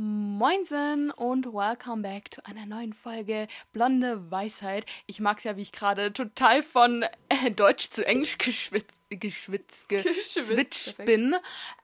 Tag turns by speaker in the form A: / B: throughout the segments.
A: Moinsen und welcome back to einer neuen Folge Blonde Weisheit. Ich mag's ja, wie ich gerade total von äh, Deutsch zu Englisch geschwitzt, geschwitzt, geswitcht bin.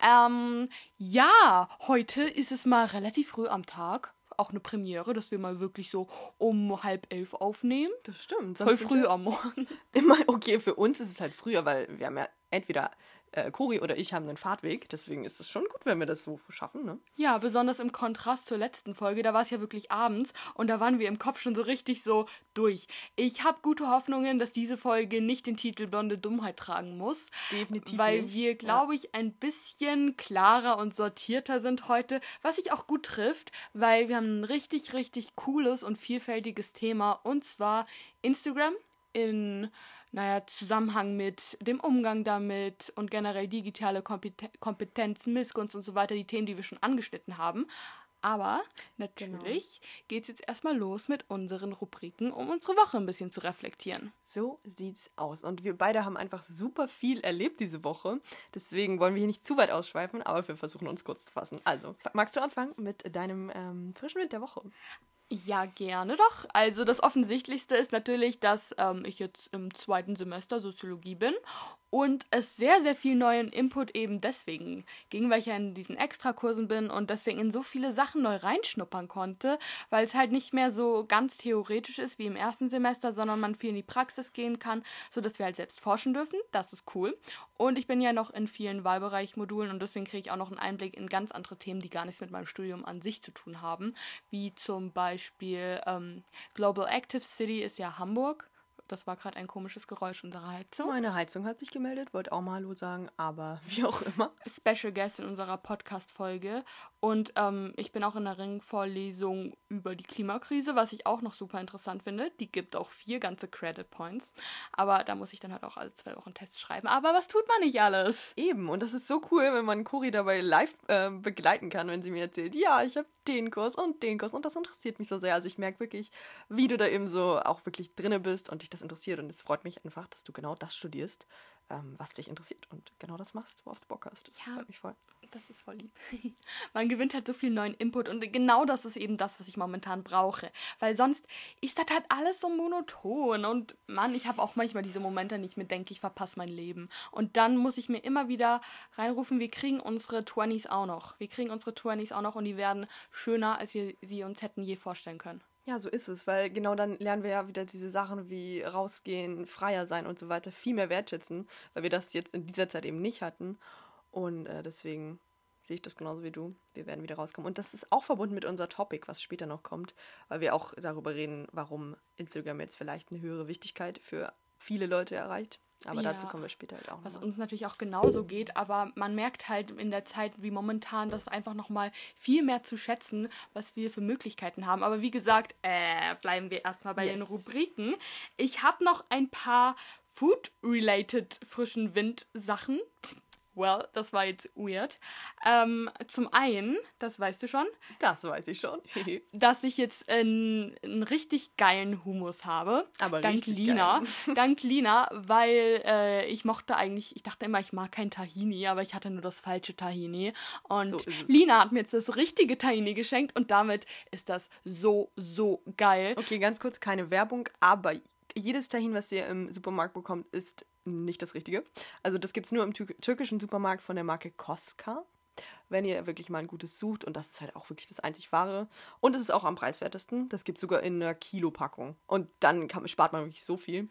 A: Ähm, ja, heute ist es mal relativ früh am Tag. Auch eine Premiere, dass wir mal wirklich so um halb elf aufnehmen.
B: Das stimmt.
A: Voll früh am Morgen.
B: Immer, okay, für uns ist es halt früher, weil wir haben ja entweder äh, Cori oder ich haben einen Fahrtweg, deswegen ist es schon gut, wenn wir das so schaffen, ne?
A: Ja, besonders im Kontrast zur letzten Folge, da war es ja wirklich abends und da waren wir im Kopf schon so richtig so durch. Ich habe gute Hoffnungen, dass diese Folge nicht den Titel Blonde Dummheit tragen muss.
B: Definitiv
A: Weil
B: nicht.
A: wir, glaube ich, ein bisschen klarer und sortierter sind heute, was sich auch gut trifft, weil wir haben ein richtig, richtig cooles und vielfältiges Thema und zwar Instagram in naja, Zusammenhang mit dem Umgang damit und generell digitale Kompeten Kompetenz, Missgunst und so weiter, die Themen, die wir schon angeschnitten haben. Aber natürlich genau. geht es jetzt erstmal los mit unseren Rubriken, um unsere Woche ein bisschen zu reflektieren.
B: So sieht's aus. Und wir beide haben einfach super viel erlebt diese Woche. Deswegen wollen wir hier nicht zu weit ausschweifen, aber wir versuchen uns kurz zu fassen. Also, magst du anfangen mit deinem ähm, frischen Wind der Woche?
A: Ja, gerne doch. Also das Offensichtlichste ist natürlich, dass ähm, ich jetzt im zweiten Semester Soziologie bin und es sehr, sehr viel neuen Input eben deswegen ging, weil ich ja in diesen Extrakursen bin und deswegen in so viele Sachen neu reinschnuppern konnte, weil es halt nicht mehr so ganz theoretisch ist wie im ersten Semester, sondern man viel in die Praxis gehen kann, sodass wir halt selbst forschen dürfen. Das ist cool. Und ich bin ja noch in vielen Wahlbereichmodulen und deswegen kriege ich auch noch einen Einblick in ganz andere Themen, die gar nichts mit meinem Studium an sich zu tun haben, wie zum Beispiel ähm, Global Active City ist ja Hamburg das war gerade ein komisches Geräusch unserer Heizung.
B: Meine Heizung hat sich gemeldet, wollte auch mal Hallo sagen, aber wie auch immer.
A: Special Guest in unserer Podcast-Folge. Und ähm, ich bin auch in der Ringvorlesung über die Klimakrise, was ich auch noch super interessant finde. Die gibt auch vier ganze Credit Points. Aber da muss ich dann halt auch alle zwei Wochen Tests schreiben. Aber was tut man nicht alles?
B: Eben, und das ist so cool, wenn man Cori dabei live äh, begleiten kann, wenn sie mir erzählt, ja, ich habe den Kurs und den Kurs und das interessiert mich so sehr. Also ich merke wirklich, wie du da eben so auch wirklich drinne bist und dich das interessiert. Und es freut mich einfach, dass du genau das studierst, ähm, was dich interessiert und genau das machst, worauf du Bock hast. Das
A: ja,
B: freut mich voll.
A: Das ist voll lieb. Man gewinnt halt so viel neuen Input und genau das ist eben das, was ich momentan brauche. Weil sonst ist das halt alles so monoton und Mann, ich habe auch manchmal diese Momente, nicht mir denke, ich verpasse mein Leben. Und dann muss ich mir immer wieder reinrufen, wir kriegen unsere 20s auch noch. Wir kriegen unsere 20s auch noch und die werden schöner, als wir sie uns hätten je vorstellen können.
B: Ja, so ist es, weil genau dann lernen wir ja wieder diese Sachen wie rausgehen, freier sein und so weiter viel mehr wertschätzen, weil wir das jetzt in dieser Zeit eben nicht hatten. Und äh, deswegen sehe ich das genauso wie du. Wir werden wieder rauskommen. Und das ist auch verbunden mit unser Topic, was später noch kommt, weil wir auch darüber reden, warum Instagram jetzt vielleicht eine höhere Wichtigkeit für viele Leute erreicht. Aber ja, dazu kommen wir später halt auch
A: noch. Was uns natürlich auch genauso geht, aber man merkt halt in der Zeit wie momentan das einfach nochmal viel mehr zu schätzen, was wir für Möglichkeiten haben. Aber wie gesagt, äh, bleiben wir erstmal bei yes. den Rubriken. Ich habe noch ein paar Food-related frischen Wind-Sachen well, das war jetzt weird. Ähm, zum einen, das weißt du schon.
B: Das weiß ich schon.
A: dass ich jetzt einen, einen, richtig geilen Humus habe.
B: Aber
A: dank Lina. Geil. dank Lina, weil äh, ich mochte eigentlich, ich dachte immer, ich mag kein Tahini, aber ich hatte nur das falsche Tahini. Und so Lina hat mir jetzt das richtige Tahini geschenkt und damit ist das so, so geil.
B: Okay, ganz kurz, keine Werbung, aber jedes Tahin, was ihr im Supermarkt bekommt, ist nicht das Richtige. Also das gibt es nur im türkischen Supermarkt von der Marke Koska. Wenn ihr wirklich mal ein gutes sucht und das ist halt auch wirklich das einzig wahre. Und es ist auch am preiswertesten. Das gibt es sogar in einer Kilopackung. Und dann kann, spart man wirklich so viel.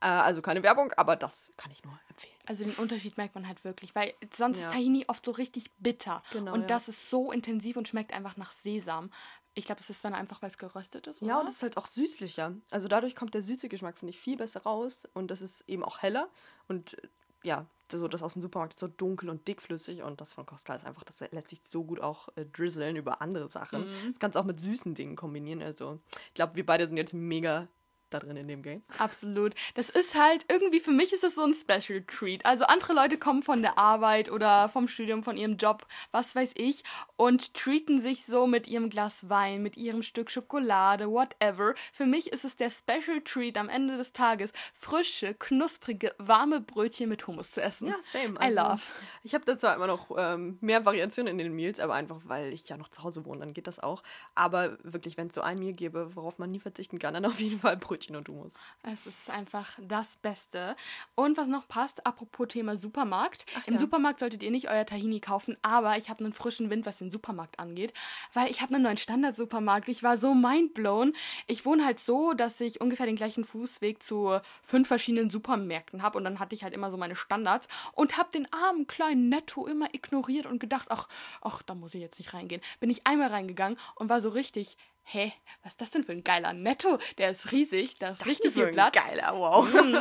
B: Äh, also keine Werbung, aber das kann ich nur empfehlen.
A: Also den Unterschied merkt man halt wirklich, weil sonst ja. ist Tahini oft so richtig bitter. Genau, und ja. das ist so intensiv und schmeckt einfach nach Sesam. Ich glaube, es ist dann einfach, weil es geröstet ist.
B: Oder? Ja, und es ist halt auch süßlicher. Also dadurch kommt der süße Geschmack, finde ich, viel besser raus. Und das ist eben auch heller. Und äh, ja, so das aus dem Supermarkt ist so dunkel und dickflüssig. Und das von Costco ist einfach, das lässt sich so gut auch äh, drizzeln über andere Sachen. Mhm. Das kannst du auch mit süßen Dingen kombinieren. Also ich glaube, wir beide sind jetzt mega da drin in dem Game.
A: Absolut. Das ist halt, irgendwie für mich ist das so ein Special Treat. Also andere Leute kommen von der Arbeit oder vom Studium, von ihrem Job, was weiß ich, und treaten sich so mit ihrem Glas Wein, mit ihrem Stück Schokolade, whatever. Für mich ist es der Special Treat am Ende des Tages, frische, knusprige, warme Brötchen mit Hummus zu essen.
B: Ja, same.
A: I
B: Also,
A: love.
B: Ich habe da zwar immer noch ähm, mehr Variationen in den Meals, aber einfach, weil ich ja noch zu Hause wohne, dann geht das auch. Aber wirklich, wenn es so ein Meal gäbe, worauf man nie verzichten kann, dann auf jeden Fall Brötchen und Hummus.
A: Es ist einfach das Beste. Und was noch passt, apropos Thema Supermarkt. Im
B: ja.
A: Supermarkt solltet ihr nicht euer Tahini kaufen, aber ich habe einen frischen Wind, was den Supermarkt angeht, weil ich habe einen neuen Standard-Supermarkt. Ich war so mindblown. Ich wohne halt so, dass ich ungefähr den gleichen Fußweg zu fünf verschiedenen Supermärkten habe und dann hatte ich halt immer so meine Standards und habe den armen kleinen Netto immer ignoriert und gedacht, ach, ach, da muss ich jetzt nicht reingehen. Bin ich einmal reingegangen und war so richtig Hä, was ist das denn für ein geiler Netto? Der ist riesig, da ist richtig viel Platz.
B: Geiler, wow.
A: Mhm.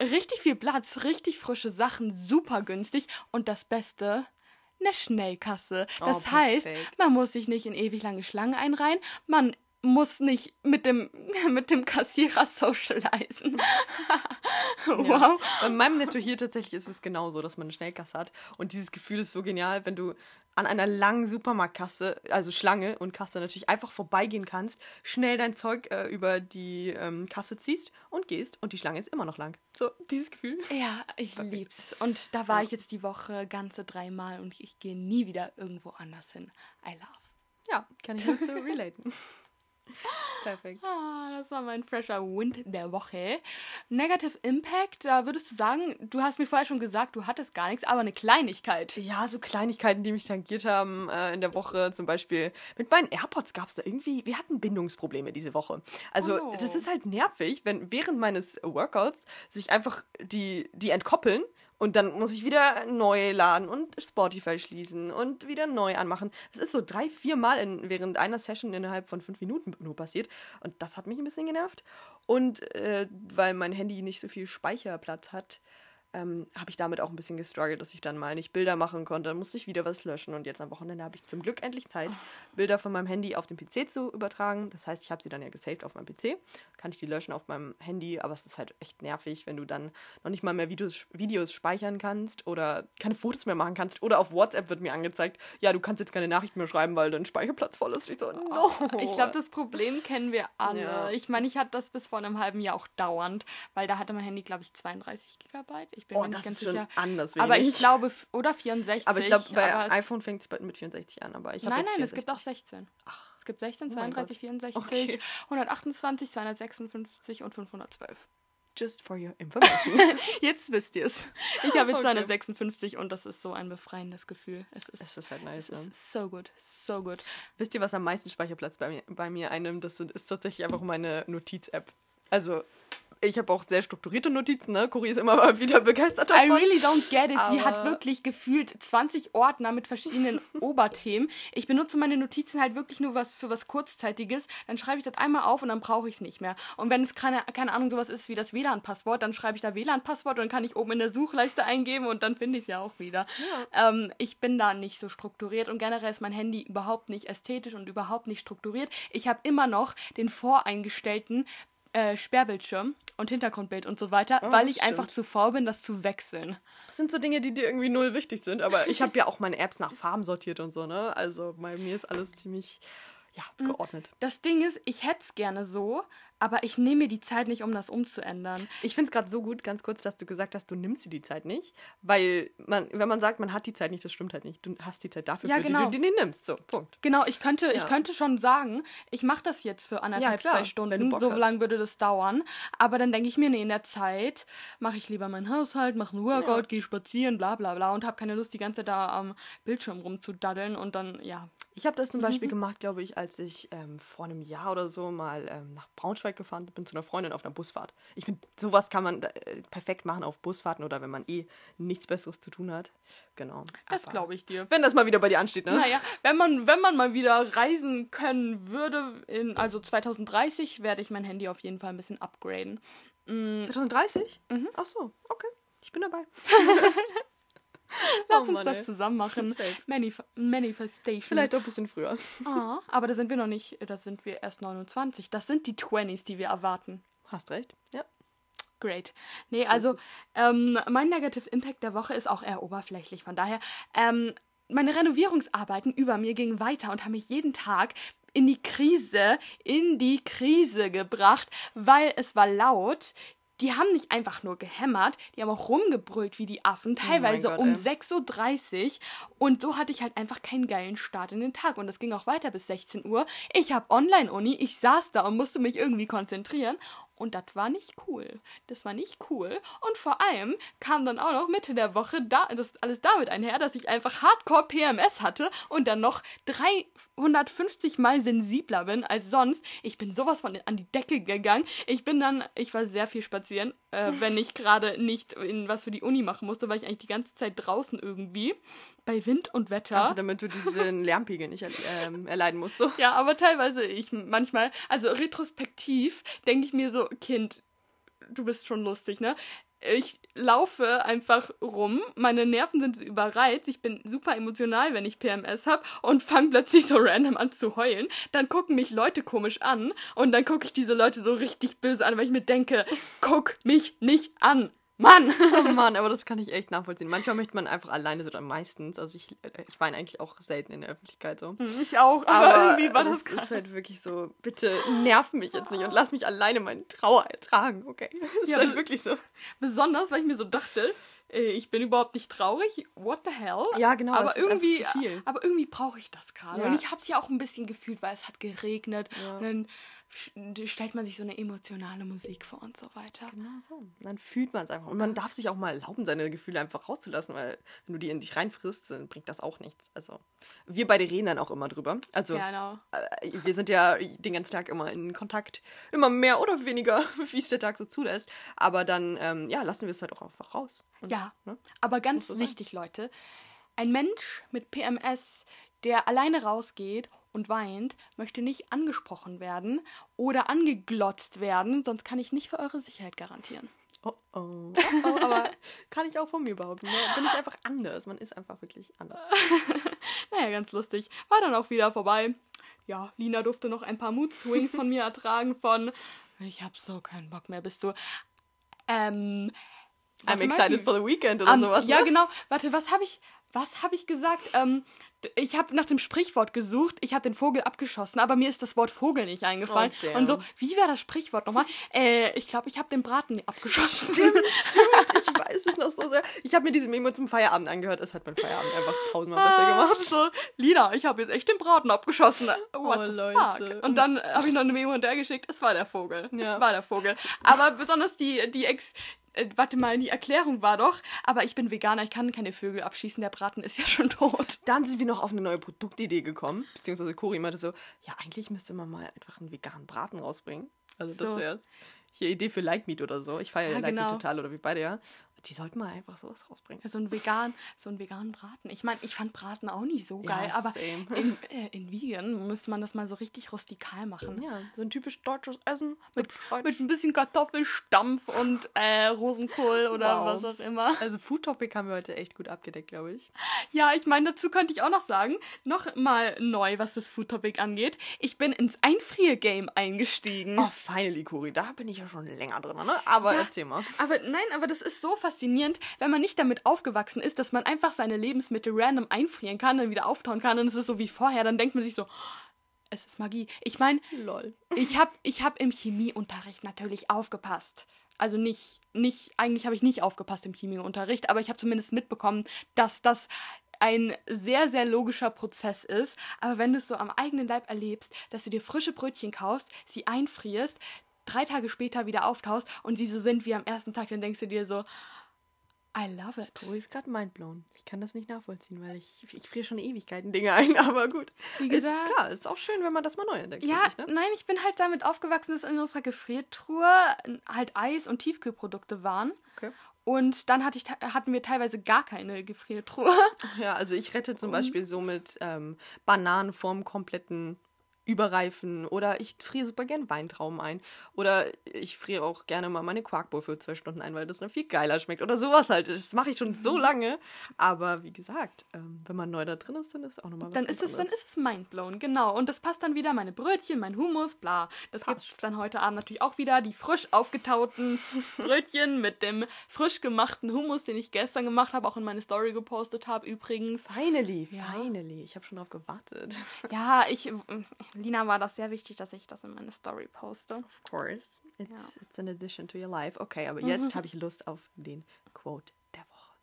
A: Richtig viel Platz, richtig frische Sachen, super günstig und das Beste, eine Schnellkasse. Das
B: Oh,
A: heißt, man muss sich nicht in ewig lange Schlangen einreihen, man muss nicht mit dem, mit dem Kassierer socialisen. wow.
B: Ja. Bei meinem Netto hier tatsächlich ist es genauso, dass man eine Schnellkasse hat. Und dieses Gefühl ist so genial, wenn du an einer langen Supermarktkasse, also Schlange und Kasse natürlich einfach vorbeigehen kannst, schnell dein Zeug äh, über die ähm, Kasse ziehst und gehst und die Schlange ist immer noch lang. So, dieses Gefühl.
A: Ja, ich lieb's. Und da war ich jetzt die Woche ganze dreimal und ich gehe nie wieder irgendwo anders hin. I love.
B: Ja, kann ich dazu relaten. Perfekt.
A: Ah, das war mein fresher Wind der Woche. Negative Impact, da würdest du sagen, du hast mir vorher schon gesagt, du hattest gar nichts, aber eine Kleinigkeit.
B: Ja, so Kleinigkeiten, die mich tangiert haben äh, in der Woche. Zum Beispiel mit meinen AirPods gab es da irgendwie, wir hatten Bindungsprobleme diese Woche. Also
A: Oh.
B: das ist halt nervig, wenn während meines Workouts sich einfach die, die entkoppeln und dann muss ich wieder neu laden und Spotify schließen und wieder neu anmachen. Das ist so drei, vier Mal in, während einer Session innerhalb von fünf Minuten nur passiert. Und das hat mich ein bisschen genervt. Und äh, weil mein Handy nicht so viel Speicherplatz hat, ähm, habe ich damit auch ein bisschen gestruggelt, dass ich dann mal nicht Bilder machen konnte. Dann musste ich wieder was löschen und jetzt am Wochenende habe ich zum Glück endlich Zeit, Bilder von meinem Handy auf den PC zu übertragen. Das heißt, ich habe sie dann ja gesaved auf meinem PC. Kann ich die löschen auf meinem Handy, aber es ist halt echt nervig, wenn du dann noch nicht mal mehr Videos, Videos speichern kannst oder keine Fotos mehr machen kannst. Oder auf WhatsApp wird mir angezeigt, ja, du kannst jetzt keine Nachrichten mehr schreiben, weil dein Speicherplatz voll ist. Ich so, no.
A: Ich glaube, das Problem kennen wir alle.
B: Ja.
A: Ich meine, ich hatte das bis vor einem halben Jahr auch dauernd, weil da hatte mein Handy, glaube ich, 32 Gigabyte. Ich bin
B: Oh,
A: mir nicht
B: das
A: ganz
B: ist schon
A: sicher.
B: anders
A: Aber ich glaube, oder 64.
B: Aber ich glaube, bei iPhone fängt es mit 64 an. Aber ich habe
A: Nein, nein, es
B: 64.
A: gibt auch 16. Es gibt 16,
B: Oh mein
A: 32,
B: Gott.
A: 64,
B: Okay.
A: 128, 256 und 512.
B: Just for your information.
A: Jetzt wisst ihr es. Ich habe jetzt
B: Okay.
A: 256 und das ist so ein befreiendes Gefühl. Es ist,
B: Es ist halt nice,
A: es
B: ne?
A: ist so gut, so gut.
B: Wisst ihr, was am meisten Speicherplatz bei mir, bei mir einnimmt? Das sind, ist tatsächlich einfach meine Notiz-App. Also, ich habe auch sehr strukturierte Notizen, ne? Cori ist immer mal wieder begeistert davon.
A: I really don't get it. Sie hat wirklich gefühlt 20 Ordner mit verschiedenen Oberthemen. Ich benutze meine Notizen halt wirklich nur was für was Kurzzeitiges. Dann schreibe ich das einmal auf und dann brauche ich es nicht mehr. Und wenn es keine, keine Ahnung sowas ist wie das WLAN-Passwort, dann schreibe ich da WLAN-Passwort und dann kann ich oben in der Suchleiste eingeben und dann finde ich es ja auch wieder. Ähm, ich bin da nicht so strukturiert und generell ist mein Handy überhaupt nicht ästhetisch und überhaupt nicht strukturiert. Ich habe immer noch den voreingestellten äh, Sperrbildschirm und Hintergrundbild und so weiter, weil ich
B: stimmt.
A: einfach zu faul bin, das zu wechseln.
B: Das sind so Dinge, die dir irgendwie null wichtig sind. Aber ich habe ja auch meine Apps nach Farben sortiert und so, ne? Also, bei mir ist alles ziemlich, ja,
A: Mhm.
B: geordnet.
A: Das Ding ist, ich hätte es gerne so, aber ich nehme mir die Zeit nicht, um das umzuändern.
B: Ich finde es gerade so gut, ganz kurz, dass du gesagt hast, du nimmst dir die Zeit nicht. Weil, man, wenn man sagt, man hat die Zeit nicht, das stimmt halt nicht. Du hast die Zeit dafür,
A: Ja,
B: für
A: genau.
B: die du die nimmst. So, Punkt.
A: Genau, ich könnte, ich
B: Ja.
A: könnte schon sagen, ich mache das jetzt für anderthalb,
B: Ja,
A: zwei Stunden. So lange würde das dauern. Aber dann denke ich mir, nee, in der Zeit mache ich lieber meinen Haushalt, mache einen Workout, gehe spazieren, bla bla bla und habe keine Lust, die ganze Zeit da am Bildschirm rumzudaddeln und dann, ja.
B: Ich habe das zum
A: Mhm.
B: Beispiel gemacht, glaube ich, als ich ähm, vor einem Jahr oder so mal ähm, nach Braunschweig gefahren bin zu einer Freundin auf einer Busfahrt. Ich finde, sowas kann man äh, perfekt machen auf Busfahrten oder wenn man eh nichts Besseres zu tun hat. Genau.
A: Das glaube ich dir.
B: Wenn das mal wieder bei dir ansteht, ne?
A: Naja, wenn man, wenn man mal wieder reisen können würde, in, also 2030, werde ich mein Handy auf jeden Fall ein bisschen upgraden.
B: 2030?
A: Mhm.
B: Ach so, okay. Ich bin dabei.
A: Lass
B: Oh
A: uns
B: Mann,
A: das zusammen machen. Manif Manifestation.
B: Vielleicht auch ein bisschen früher.
A: Ah, aber da sind wir noch nicht, da sind wir erst 29. Das sind die 20s, die wir erwarten.
B: Hast recht, ja.
A: Great. Nee, also ähm, mein Negative Impact der Woche ist auch eher oberflächlich. Von daher, ähm, meine Renovierungsarbeiten über mir gingen weiter und haben mich jeden Tag in die Krise, in die Krise gebracht, weil es war laut. Die haben nicht einfach nur gehämmert, die haben auch rumgebrüllt wie die Affen, teilweise
B: Gott,
A: um
B: ey.
A: 6.30 Uhr. Und so hatte ich halt einfach keinen geilen Start in den Tag. Und das ging auch weiter bis 16 Uhr. Ich habe Online-Uni, ich saß da und musste mich irgendwie konzentrieren. Und das war nicht cool. Das war nicht cool. Und vor allem kam dann auch noch Mitte der Woche da, das alles damit einher, dass ich einfach Hardcore PMS hatte und dann noch 350 mal sensibler bin als sonst. Ich bin sowas von an die Decke gegangen. Ich bin dann, ich war sehr viel spazieren, äh, wenn ich gerade nicht in was für die Uni machen musste, weil ich eigentlich die ganze Zeit draußen irgendwie bei Wind und Wetter.
B: Einfach damit du diesen Lärmpegel nicht ähm, erleiden musst. So.
A: Ja, aber teilweise ich manchmal, also retrospektiv denke ich mir so, Kind, du bist schon lustig, ne? Ich laufe einfach rum, meine Nerven sind überreizt, ich bin super emotional, wenn ich PMS habe und fange plötzlich so random an zu heulen. Dann gucken mich Leute komisch an und dann gucke ich diese Leute so richtig böse an, weil ich mir denke, guck mich nicht an. Mann!
B: Oh Mann, aber das kann ich echt nachvollziehen. Manchmal möchte man einfach alleine sein, meistens. Also ich, ich weine eigentlich auch selten in der Öffentlichkeit so.
A: Ich auch, aber,
B: Aber
A: irgendwie war das,
B: das ist halt wirklich so, bitte nerv mich jetzt nicht und lass mich alleine meine Trauer ertragen, okay? Das
A: Ja,
B: ist halt wirklich so.
A: Besonders, weil ich mir so dachte, äh, ich bin überhaupt nicht traurig. What the hell?
B: Ja, genau,
A: Aber irgendwie,
B: zu viel.
A: aber irgendwie brauche ich das gerade.
B: Ja.
A: Und ich habe es ja auch ein bisschen gefühlt, weil es hat geregnet.
B: Ja.
A: Und dann stellt man sich so eine emotionale Musik vor und so weiter.
B: Genau so. Dann fühlt man es einfach. Und man darf sich auch mal erlauben, seine Gefühle einfach rauszulassen, weil wenn du die in dich reinfrisst, dann bringt das auch nichts. Also, wir beide reden dann auch immer drüber. Also,
A: genau.
B: äh, wir sind ja den ganzen Tag immer in Kontakt. Immer mehr oder weniger, wie es der Tag so zulässt. Aber dann, ähm, ja, lassen wir es halt auch einfach raus. Und,
A: Ja,
B: ne?
A: aber ganz wichtig, Leute. Ein Mensch mit PMS, der alleine rausgeht und weint, möchte nicht angesprochen werden oder angeglotzt werden, sonst kann ich nicht für eure Sicherheit garantieren.
B: Oh, oh, oh, oh, aber kann ich auch von mir behaupten. Ne? Bin ich einfach anders. Man ist einfach wirklich anders.
A: Naja, ganz lustig. War dann auch wieder vorbei. Ja, Lina durfte noch ein paar Mood Swings von mir ertragen von ich hab so keinen Bock mehr, bist du. Ähm.
B: I'm
A: mal,
B: excited
A: wie-
B: for the weekend oder
A: Am-
B: sowas.
A: Ja,
B: ne?
A: genau. Warte, was habe ich, was habe ich gesagt? Ähm, ich habe nach dem Sprichwort gesucht. Ich habe den Vogel abgeschossen, aber mir ist das Wort Vogel nicht eingefallen.
B: Oh.
A: Und so, wie war das Sprichwort nochmal? Äh, ich glaube, ich habe den Braten abgeschossen.
B: Stimmt, stimmt. Ich weiß es noch so sehr. Ich habe mir diese Memo zum Feierabend angehört. Es hat mein Feierabend einfach tausendmal besser gemacht.
A: So, Lina, ich habe jetzt echt den Braten abgeschossen. What
B: Oh, Leute.
A: fuck? Und dann habe ich noch eine Memo hinterhergeschickt. Es war der Vogel.
B: Ja.
A: Es war der Vogel. Aber besonders die, die Ex... Äh, warte mal, die Erklärung war doch, aber ich bin Veganer, ich kann keine Vögel abschießen, der Braten ist ja schon tot.
B: Dann sind wir noch auf eine neue Produktidee gekommen. Beziehungsweise Cori meinte so, ja, eigentlich müsste man mal einfach einen veganen Braten rausbringen. Also das
A: So.
B: wäre hier Idee für Like Meat oder so. Ich feiere
A: Ja,
B: ja, Like
A: genau.
B: Meat total oder wie beide ja. Die sollten mal einfach sowas rausbringen.
A: Ja, so ein vegan, so ein veganen Braten. Ich meine, ich fand Braten auch nicht so
B: Ja,
A: geil, aber
B: same.
A: in, äh, in Vegan müsste man das mal so richtig rustikal machen.
B: Ja, so ein typisch deutsches Essen.
A: Mit,
B: Deutsch.
A: mit ein bisschen Kartoffelstampf und äh, Rosenkohl oder
B: Wow.
A: was auch immer.
B: Also Food Topic haben wir heute echt gut abgedeckt, glaube ich.
A: Ja, ich meine, dazu könnte ich auch noch sagen, noch mal neu, was das Food Topic angeht. Ich bin ins Einfrier-Game eingestiegen.
B: Oh, finally, Cori. Da bin ich ja schon länger drin, ne? Aber
A: Ja.
B: erzähl mal.
A: Aber nein, aber das ist so faszinierend, wenn man nicht damit aufgewachsen ist, dass man einfach seine Lebensmittel random einfrieren kann, dann wieder auftauen kann und es ist so wie vorher, dann denkt man sich so, es ist Magie. Ich meine,
B: Lol.
A: ich habe ich hab im Chemieunterricht natürlich aufgepasst. Also nicht, nicht, eigentlich habe ich nicht aufgepasst im Chemieunterricht, aber ich habe zumindest mitbekommen, dass das ein sehr, sehr logischer Prozess ist. Aber wenn du es so am eigenen Leib erlebst, dass du dir frische Brötchen kaufst, sie einfrierst, drei Tage später wieder auftaust und sie so sind wie am ersten Tag, dann denkst du dir so, I love it.
B: Cori ist gerade mindblown. Ich kann das nicht nachvollziehen, weil ich, ich friere schon Ewigkeiten Dinge ein, aber gut.
A: Wie
B: ist
A: gesagt-
B: klar, ist auch schön, wenn man das mal neu entdeckt.
A: Ja,
B: sich, ne?
A: nein, ich bin halt damit aufgewachsen, dass in unserer Gefriertruhe halt Eis und Tiefkühlprodukte waren.
B: Okay.
A: Und dann hatte ich, hatten wir teilweise gar keine Gefriertruhe.
B: Ja, also ich rette zum Beispiel so mit ähm, Bananen vorm kompletten überreifen oder ich friere super gern Weintrauben ein oder ich friere auch gerne mal meine Quarkbowl für zwei Stunden ein, weil das dann viel geiler schmeckt oder sowas halt. Das mache ich schon so mhm. lange, aber wie gesagt, ähm, wenn man neu da drin ist, dann ist auch nochmal was
A: dann ist es Dann ist es mindblown, genau. Und das passt dann wieder, meine Brötchen, mein Hummus, bla. Das gibt es dann heute Abend natürlich auch wieder, die frisch aufgetauten Brötchen mit dem frisch gemachten Hummus, den ich gestern gemacht habe, auch in meine Story gepostet habe übrigens.
B: Finally, ja. finally. Ich habe schon darauf gewartet.
A: Ja, ich Lina war das sehr wichtig, dass ich das in meine Story poste.
B: Of course. It's, ja. it's an addition to your life. Okay, aber mhm. jetzt habe ich Lust auf den Quote der Woche.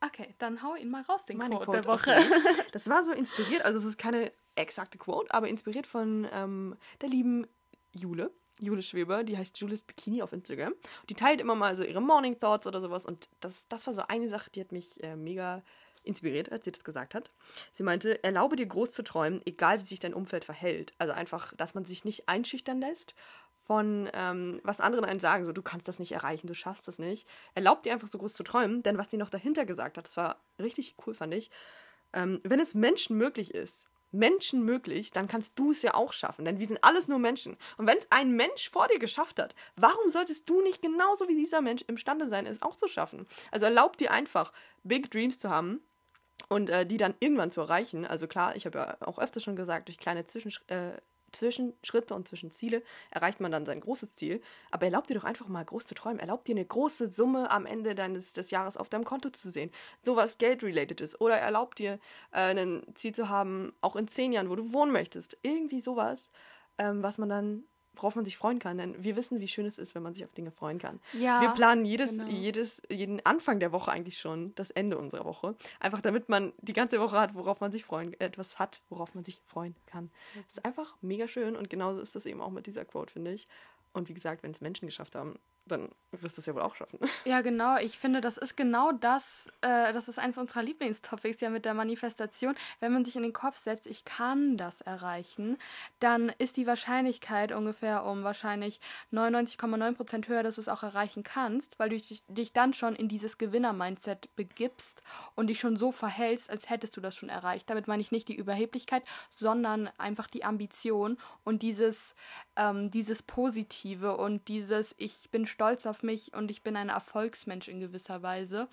A: Okay, dann hau ihn mal raus, den Quote, Quote, der Woche.
B: Okay. Das war so inspiriert, also es ist keine exakte Quote, aber inspiriert von ähm, der lieben Jule. Jule Schweber, die heißt Julis Bikini auf Instagram. Die teilt immer mal so ihre Morning Thoughts oder sowas und das, das war so eine Sache, die hat mich äh, mega inspiriert, als sie das gesagt hat. Sie meinte, erlaube dir groß zu träumen, egal wie sich dein Umfeld verhält. Also einfach, dass man sich nicht einschüchtern lässt von ähm, was anderen einen sagen, so du kannst das nicht erreichen, du schaffst das nicht. Erlaub dir einfach so groß zu träumen, denn was sie noch dahinter gesagt hat, das war richtig cool, fand ich. Ähm, wenn es Menschen möglich ist, Menschen möglich, dann kannst du es ja auch schaffen, denn wir sind alles nur Menschen. Und wenn es ein Mensch vor dir geschafft hat, warum solltest du nicht genauso wie dieser Mensch imstande sein, es auch zu schaffen? Also erlaub dir einfach, Big Dreams zu haben und äh, die dann irgendwann zu erreichen. Also klar, ich habe ja auch öfter schon gesagt, durch kleine Zwischensch äh, Zwischenschritte und Zwischenziele erreicht man dann sein großes Ziel. Aber erlaub dir doch einfach mal groß zu träumen. Erlaub dir eine große Summe am Ende deines des Jahres auf deinem Konto zu sehen. Sowas Geld-related ist. Oder erlaub dir äh, ein Ziel zu haben, auch in zehn Jahren, wo du wohnen möchtest. Irgendwie sowas, ähm, was man dann worauf man sich freuen kann. Denn wir wissen, wie schön es ist, wenn man sich auf Dinge freuen kann. Ja, wir planen jedes, genau. jedes, jeden Anfang der Woche eigentlich schon das Ende unserer Woche. Einfach damit man die ganze Woche hat, worauf man sich freuen, etwas hat, worauf man sich freuen kann. Das ist einfach mega schön und genauso ist das eben auch mit dieser Quote, finde ich. Und wie gesagt, wenn es Menschen geschafft haben, dann wirst du es ja wohl auch schaffen.
A: Ja, genau. Ich finde, das ist genau das, äh, das ist eins unserer Lieblingstopics ja mit der Manifestation. Wenn man sich in den Kopf setzt, ich kann das erreichen, dann ist die Wahrscheinlichkeit ungefähr um wahrscheinlich 99,9 Prozent höher, dass du es auch erreichen kannst, weil du dich, dich dann schon in dieses Gewinner-Mindset begibst und dich schon so verhältst, als hättest du das schon erreicht. Damit meine ich nicht die Überheblichkeit, sondern einfach die Ambition und dieses, ähm, dieses Positive und dieses, ich bin stolz auf mich und ich bin ein Erfolgsmensch in gewisser Weise.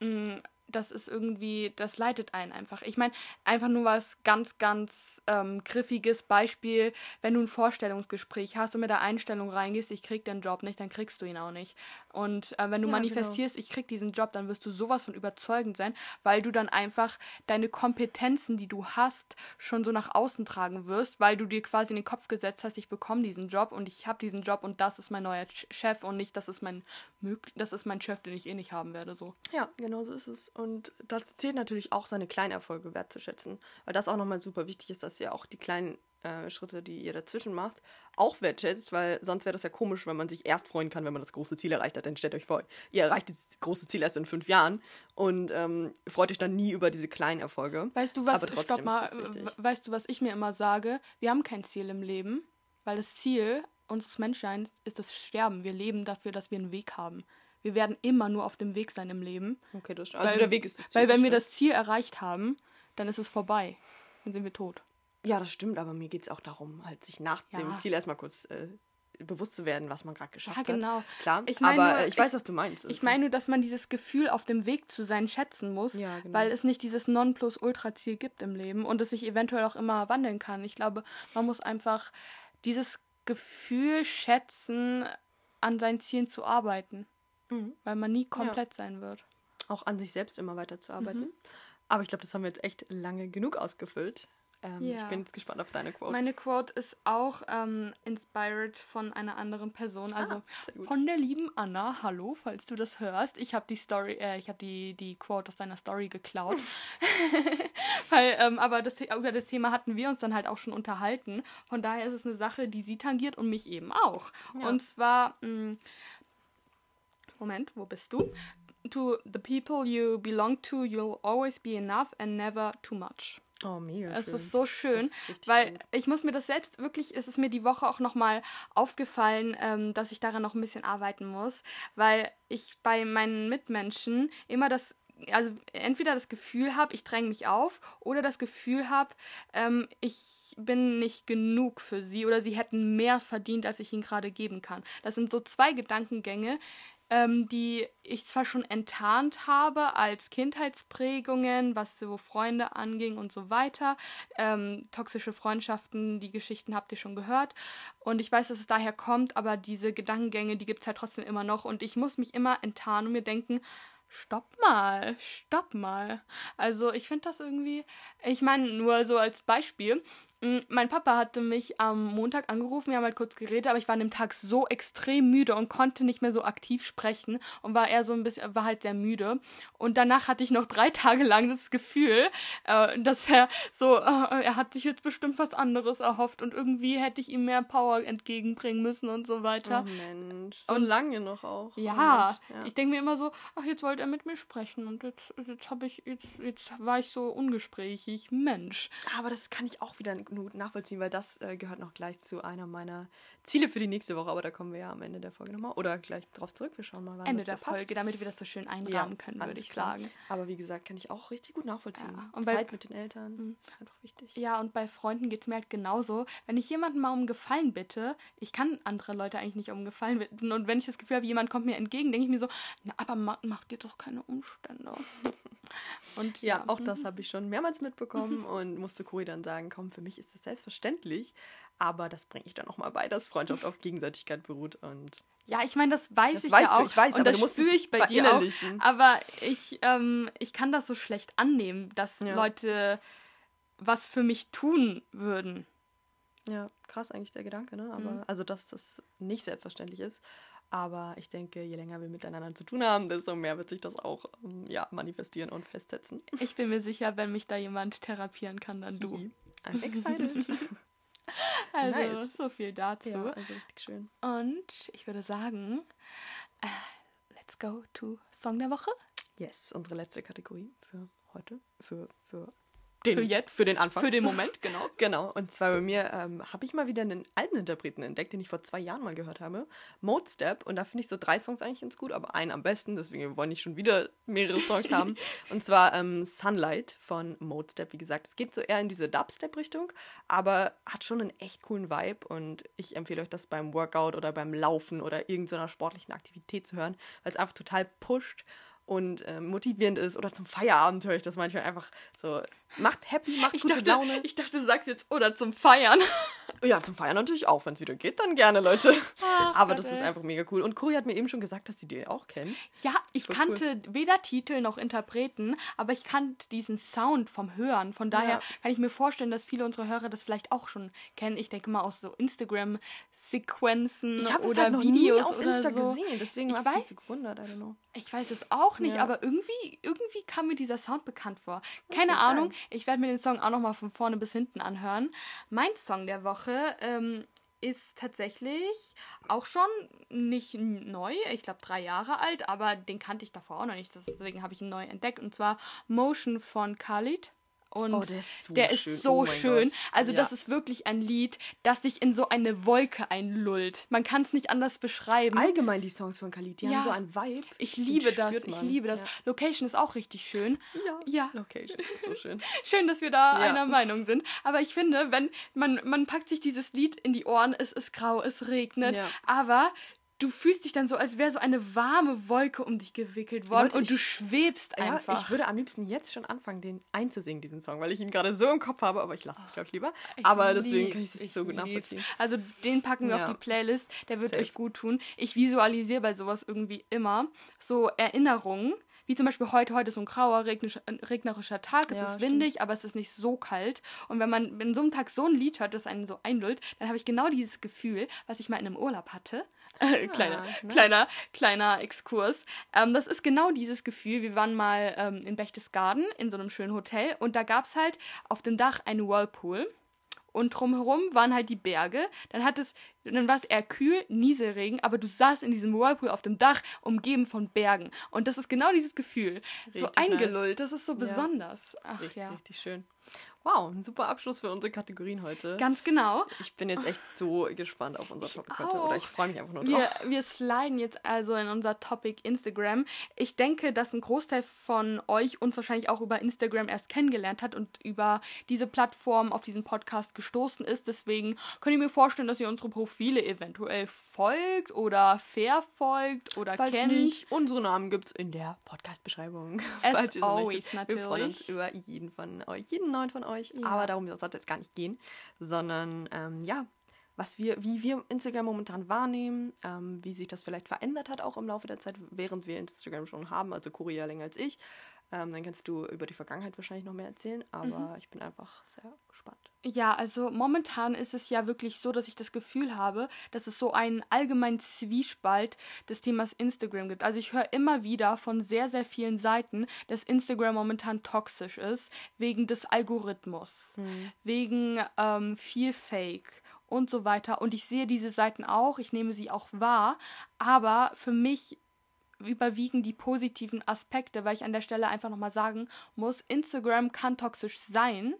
A: Mm, das ist irgendwie, das leitet einen einfach. Ich meine, einfach nur was ganz, ganz ähm, griffiges Beispiel, wenn du ein Vorstellungsgespräch hast und mit der Einstellung reingehst, ich krieg den Job nicht, dann kriegst du ihn auch nicht. Und äh, wenn du ja, manifestierst, genau. ich krieg diesen Job, dann wirst du sowas von überzeugend sein, weil du dann einfach deine Kompetenzen, die du hast, schon so nach außen tragen wirst, weil du dir quasi in den Kopf gesetzt hast, ich bekomme diesen Job und ich habe diesen Job und das ist mein neuer Chef und nicht, das ist mein das ist mein Chef, den ich eh nicht haben werde. So.
B: Ja, genau so ist es. Und das zählt natürlich auch, seine kleinen Erfolge wertzuschätzen. Weil das auch nochmal super wichtig ist, dass ihr auch die kleinen äh, Schritte, die ihr dazwischen macht, auch wertschätzt, weil sonst wäre das ja komisch, wenn man sich erst freuen kann, wenn man das große Ziel erreicht hat. Dann stellt euch vor, ihr erreicht das große Ziel erst in fünf Jahren und ähm, freut euch dann nie über diese kleinen Erfolge.
A: Weißt du was? stopp mal. Weißt du, was ich mir immer sage? Wir haben kein Ziel im Leben, weil das Ziel unseres Menschseins ist das Sterben. Wir leben dafür, dass wir einen Weg haben wir werden immer nur auf dem Weg sein im Leben. Okay, das stimmt. Also weil, der Weg ist das Ziel. Weil wenn wir das Ziel erreicht haben, dann ist es vorbei. Dann sind wir tot.
B: Ja, das stimmt, aber mir geht es auch darum, halt sich nach ja. dem Ziel erstmal kurz äh, bewusst zu werden, was man gerade geschafft hat. Ja, genau. Hat. Klar,
A: ich mein aber nur, ich weiß, ich, was du meinst. Ich meine nur, dass man dieses Gefühl auf dem Weg zu sein schätzen muss, ja, genau. weil es nicht dieses Non-Plus-Ultra-Ziel gibt im Leben und es sich eventuell auch immer wandeln kann. Ich glaube, man muss einfach dieses Gefühl schätzen, an seinen Zielen zu arbeiten. Mhm. Weil man nie komplett ja. sein wird.
B: Auch an sich selbst immer weiter zu arbeiten. Mhm. Aber ich glaube, das haben wir jetzt echt lange genug ausgefüllt. Ähm, ja. Ich bin jetzt gespannt auf deine
A: Quote. Meine Quote ist auch ähm, inspired von einer anderen Person, ah, also ah, von der lieben Anna. Hallo, falls du das hörst. Ich habe die Story, äh, ich habe die, die Quote aus deiner Story geklaut. Weil, ähm, aber das, über das Thema hatten wir uns dann halt auch schon unterhalten. Von daher ist es eine Sache, die sie tangiert und mich eben auch. Ja. Und zwar mh, mm, Moment, wo bist du? To the people you belong to, you'll always be enough and never too much. Oh, mega. Es schön. ist so schön, ist weil gut. ich muss mir das selbst wirklich, es ist mir die Woche auch nochmal aufgefallen, ähm, dass ich daran noch ein bisschen arbeiten muss, weil ich bei meinen Mitmenschen immer das also entweder das Gefühl habe, ich dränge mich auf, oder das Gefühl habe, ähm, ich bin nicht genug für sie oder sie hätten mehr verdient, als ich ihnen gerade geben kann. Das sind so zwei Gedankengänge, ähm, die ich zwar schon enttarnt habe als Kindheitsprägungen, was so Freunde anging und so weiter. Ähm, toxische Freundschaften, die Geschichten habt ihr schon gehört. Und ich weiß, dass es daher kommt, aber diese Gedankengänge, die gibt es halt trotzdem immer noch. Und ich muss mich immer enttarnen und mir denken, stopp mal, stopp mal. Also ich finde das irgendwie, ich meine nur so als Beispiel, mein Papa hatte mich am Montag angerufen, wir haben halt kurz geredet, aber ich war an dem Tag so extrem müde und konnte nicht mehr so aktiv sprechen und war eher so ein bisschen, war halt sehr müde. Und danach hatte ich noch drei Tage lang das Gefühl, äh, dass er so, äh, er hat sich jetzt bestimmt was anderes erhofft und irgendwie hätte ich ihm mehr Power entgegenbringen müssen und so weiter.
B: Oh Mensch, so und, lange noch auch.
A: Ja, oh Mensch, ja. ich denke mir immer so, ach, jetzt wollte er mit mir sprechen und jetzt, jetzt habe ich, jetzt, jetzt war ich so ungesprächig. Mensch.
B: Aber das kann ich auch wieder gut nachvollziehen, weil das äh, gehört noch gleich zu einer meiner Ziele für die nächste Woche. Aber da kommen wir ja am Ende der Folge nochmal. Oder gleich drauf zurück. Wir schauen mal, wann
A: Ende der so Folge, passt. damit wir das so schön einrahmen ja, können, würde ich klar. sagen.
B: Aber wie gesagt, kann ich auch richtig gut nachvollziehen. Ja, und Zeit bei, mit den Eltern mh. ist einfach wichtig.
A: Ja, und bei Freunden geht es mir halt genauso. Wenn ich jemanden mal um Gefallen bitte, ich kann andere Leute eigentlich nicht um Gefallen bitten. Und wenn ich das Gefühl habe, jemand kommt mir entgegen, denke ich mir so, na, aber mach, mach dir doch keine Umstände.
B: Und ja, auch das mhm. habe ich schon mehrmals mitbekommen und musste Cory dann sagen, komm, für mich ist das selbstverständlich, aber das bringe ich dann nochmal bei, dass Freundschaft auf Gegenseitigkeit beruht und
A: ja, ich meine, das weiß das ich weißt ja auch. Du, ich weiß, und das spüre ich bei dir auch. Aber ich, ähm, ich kann das so schlecht annehmen, dass ja. Leute was für mich tun würden.
B: Ja, krass eigentlich der Gedanke, ne? Aber mhm. also, dass das nicht selbstverständlich ist. Aber ich denke, je länger wir miteinander zu tun haben, desto mehr wird sich das auch ähm, ja, manifestieren und festsetzen.
A: Ich bin mir sicher, wenn mich da jemand therapieren kann, dann du.
B: I'm excited.
A: also, nice. so viel dazu.
B: Ja, also richtig schön.
A: Und ich würde sagen, uh, let's go to Song der Woche.
B: Yes, unsere letzte Kategorie für heute, für, für
A: den, für jetzt.
B: Für den Anfang.
A: Für den Moment, genau.
B: genau. Und zwar bei mir ähm, habe ich mal wieder einen alten Interpreten entdeckt, den ich vor zwei Jahren mal gehört habe. Mode Step. Und da finde ich so drei Songs eigentlich ganz gut, aber einen am besten. Deswegen wollen ich schon wieder mehrere Songs haben. Und zwar ähm, Sunlight von Mode Step. Wie gesagt, es geht so eher in diese Dubstep-Richtung, aber hat schon einen echt coolen Vibe. Und ich empfehle euch das beim Workout oder beim Laufen oder irgendeiner sportlichen Aktivität zu hören, weil es einfach total pusht und äh, motivierend ist. Oder zum Feierabend höre ich das manchmal einfach so. Macht happy, macht
A: ich
B: gute
A: dachte,
B: Laune.
A: Ich dachte, du sagst jetzt oder zum Feiern.
B: Ja, zum Feiern natürlich auch. Wenn es wieder geht, dann gerne, Leute. Ach, Aber das ist einfach mega cool. Und Kuri hat mir eben schon gesagt, dass sie die auch kennen.
A: Ja, ich kannte cool. weder Titel noch Interpreten, aber ich kannte diesen Sound vom Hören. Von daher ja. kann ich mir vorstellen, dass viele unserer Hörer das vielleicht auch schon kennen. Ich denke mal aus so Instagram-Sequenzen oder halt noch Videos nie auf oder Insta so.
B: gesehen. Deswegen habe ich mich so gewundert. I don't know.
A: Ich weiß es auch nicht, ja. aber irgendwie, irgendwie kam mir dieser Sound bekannt vor. Keine okay, Ahnung. Ich werde mir den Song auch nochmal von vorne bis hinten anhören. Mein Song der Woche ähm, ist tatsächlich auch schon nicht neu, ich glaube drei Jahre alt, aber den kannte ich davor auch noch nicht. Deswegen habe ich ihn neu entdeckt. Und zwar Motion von Khalid. Und oh, der ist so der schön. Ist so oh schön. Also ja. das ist wirklich ein Lied, das dich in so eine Wolke einlullt. Man kann es nicht anders beschreiben.
B: Allgemein die Songs von Khalid, die ja. haben so einen Vibe.
A: Ich liebe das, ich liebe das. Ja. Location ist auch richtig schön.
B: Ja, ja. Location ist so schön.
A: schön, dass wir da einer Meinung sind. Aber ich finde, wenn man, man packt sich dieses Lied in die Ohren, es ist grau, es regnet, aber du fühlst dich dann so, als wäre so eine warme Wolke um dich gewickelt worden und, und du schwebst einfach.
B: Ja, ich würde am liebsten jetzt schon anfangen, den einzusingen, diesen Song, weil ich ihn gerade so im Kopf habe, aber ich lasse es, glaube ich, lieber. Ich aber lieb, deswegen kann ich es so gut nachvollziehen.
A: Also den packen wir ja. auf die Playlist, der wird Safe. euch gut tun. Ich visualisiere bei sowas irgendwie immer so Erinnerungen wie zum Beispiel heute, heute ist so ein grauer, regnerischer Tag, es ja, ist windig, stimmt. aber es ist nicht so kalt. Und wenn man in so einem Tag so ein Lied hört, das einen so einlullt, dann habe ich genau dieses Gefühl, was ich mal in einem Urlaub hatte. Äh, kleiner, ah, kleiner, kleiner Exkurs. Ähm, das ist genau dieses Gefühl. Wir waren mal ähm, in Bechtesgaden in so einem schönen Hotel und da gab es halt auf dem Dach einen Whirlpool und drumherum waren halt die Berge. Dann hat es, dann war es eher kühl, Nieselregen, aber du saßt in diesem Whirlpool auf dem Dach, umgeben von Bergen. Und das ist genau dieses Gefühl. Richtig so eingelullt, nice. das ist so besonders.
B: Ja. Ach, richtig,
A: ja.
B: richtig schön. Wow, ein super Abschluss für unsere Kategorien heute.
A: Ganz genau.
B: Ich bin jetzt echt so gespannt auf unser Topic heute. Oder ich freue mich einfach nur
A: drauf. Wir, wir sliden jetzt also in unser Topic Instagram. Ich denke, dass ein Großteil von euch uns wahrscheinlich auch über Instagram erst kennengelernt hat und über diese Plattform auf diesen Podcast gestoßen ist. Deswegen könnt ihr mir vorstellen, dass ihr unsere Profile eventuell folgt oder verfolgt oder
B: Falls
A: kennt.
B: Nicht, unsere Namen gibt es in der Podcast-Beschreibung. As always, natürlich. Wir freuen uns über jeden von euch, jeden neuen von euch. Ja. Aber darum soll es jetzt gar nicht gehen, sondern ähm, ja, was wir, wie wir Instagram momentan wahrnehmen, ähm, wie sich das vielleicht verändert hat auch im Laufe der Zeit, während wir Instagram schon haben, also Cory ja länger als ich. Ähm, dann kannst du über die Vergangenheit wahrscheinlich noch mehr erzählen, aber mhm. ich bin einfach sehr gespannt.
A: Ja, also momentan ist es ja wirklich so, dass ich das Gefühl habe, dass es so einen allgemeinen Zwiespalt des Themas Instagram gibt. Also ich höre immer wieder von sehr, sehr vielen Seiten, dass Instagram momentan toxisch ist, wegen des Algorithmus, mhm. wegen ähm, viel Fake und so weiter. Und ich sehe diese Seiten auch, ich nehme sie auch wahr, aber für mich überwiegen die positiven Aspekte, weil ich an der Stelle einfach nochmal sagen muss, Instagram kann toxisch sein,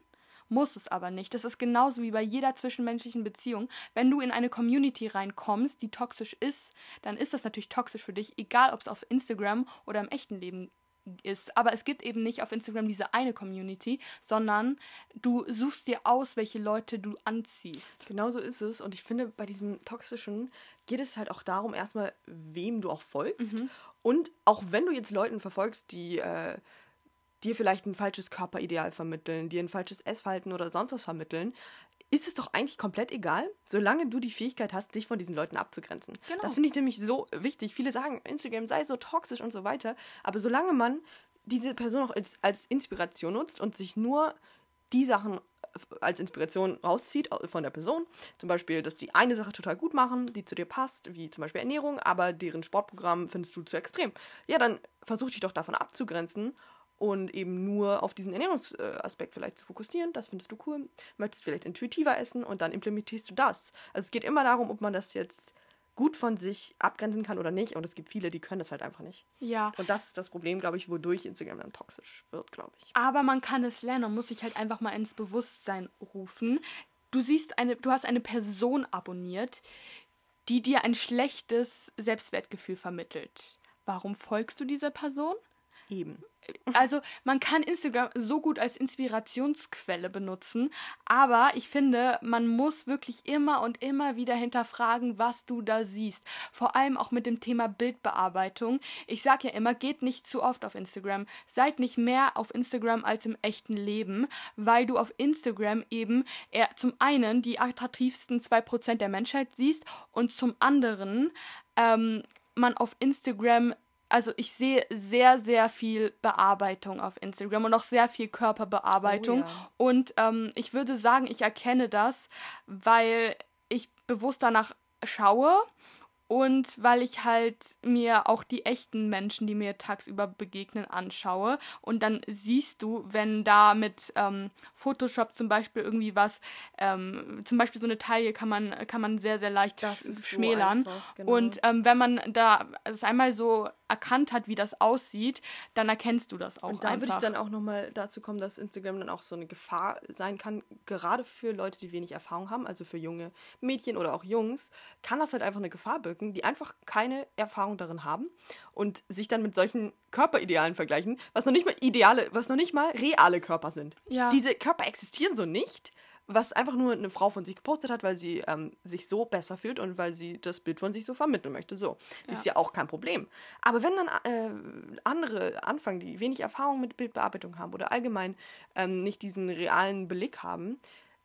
A: muss es aber nicht. Das ist genauso wie bei jeder zwischenmenschlichen Beziehung. Wenn du in eine Community reinkommst, die toxisch ist, dann ist das natürlich toxisch für dich, egal ob es auf Instagram oder im echten Leben ist. Aber es gibt eben nicht auf Instagram diese eine Community, sondern du suchst dir aus, welche Leute du anziehst.
B: Genau so ist es. Und ich finde, bei diesem Toxischen geht es halt auch darum, erstmal, wem du auch folgst. Mhm. Und auch wenn du jetzt Leuten verfolgst, die äh, dir vielleicht ein falsches Körperideal vermitteln, dir ein falsches Essverhalten oder sonst was vermitteln, ist es doch eigentlich komplett egal, solange du die Fähigkeit hast, dich von diesen Leuten abzugrenzen. Genau. Das finde ich nämlich so wichtig. Viele sagen, Instagram sei so toxisch und so weiter, aber solange man diese Person auch als, als Inspiration nutzt und sich nur die Sachen als Inspiration rauszieht von der Person. Zum Beispiel, dass die eine Sache total gut machen, die zu dir passt, wie zum Beispiel Ernährung, aber deren Sportprogramm findest du zu extrem. Ja, dann versuch dich doch davon abzugrenzen und eben nur auf diesen Ernährungsaspekt vielleicht zu fokussieren. Das findest du cool. Möchtest vielleicht intuitiver essen und dann implementierst du das. Also es geht immer darum, ob man das jetzt gut von sich abgrenzen kann oder nicht. Und es gibt viele, die können das halt einfach nicht. Ja. Und das ist das Problem, glaube ich, wodurch Instagram dann toxisch wird, glaube ich.
A: Aber man kann es lernen und muss sich halt einfach mal ins Bewusstsein rufen. Du siehst eine, du hast eine Person abonniert, die dir ein schlechtes Selbstwertgefühl vermittelt. Warum folgst du dieser Person? Eben also man kann Instagram so gut als Inspirationsquelle benutzen, aber ich finde, man muss wirklich immer und immer wieder hinterfragen, was du da siehst. Vor allem auch mit dem Thema Bildbearbeitung. Ich sage ja immer, geht nicht zu oft auf Instagram. Seid nicht mehr auf Instagram als im echten Leben, weil du auf Instagram eben eher zum einen die attraktivsten 2% der Menschheit siehst und zum anderen ähm, man auf Instagram also ich sehe sehr, sehr viel Bearbeitung auf Instagram und auch sehr viel Körperbearbeitung. Oh, ja. Und ähm, ich würde sagen, ich erkenne das, weil ich bewusst danach schaue und weil ich halt mir auch die echten Menschen, die mir tagsüber begegnen, anschaue. Und dann siehst du, wenn da mit ähm, Photoshop zum Beispiel irgendwie was, ähm, zum Beispiel so eine Taille kann man, kann man sehr, sehr leicht sch schmälern. So einfach, genau. Und ähm, wenn man da es einmal so erkannt hat, wie das aussieht, dann erkennst du das auch.
B: Und da würde ich dann auch nochmal dazu kommen, dass Instagram dann auch so eine Gefahr sein kann, gerade für Leute, die wenig Erfahrung haben, also für junge Mädchen oder auch Jungs, kann das halt einfach eine Gefahr birken, die einfach keine Erfahrung darin haben und sich dann mit solchen Körperidealen vergleichen, was noch nicht mal ideale, was noch nicht mal reale Körper sind. Ja. Diese Körper existieren so nicht was einfach nur eine Frau von sich gepostet hat, weil sie ähm, sich so besser fühlt und weil sie das Bild von sich so vermitteln möchte. So. Ja. Ist ja auch kein Problem. Aber wenn dann äh, andere anfangen, die wenig Erfahrung mit Bildbearbeitung haben oder allgemein ähm, nicht diesen realen Blick haben,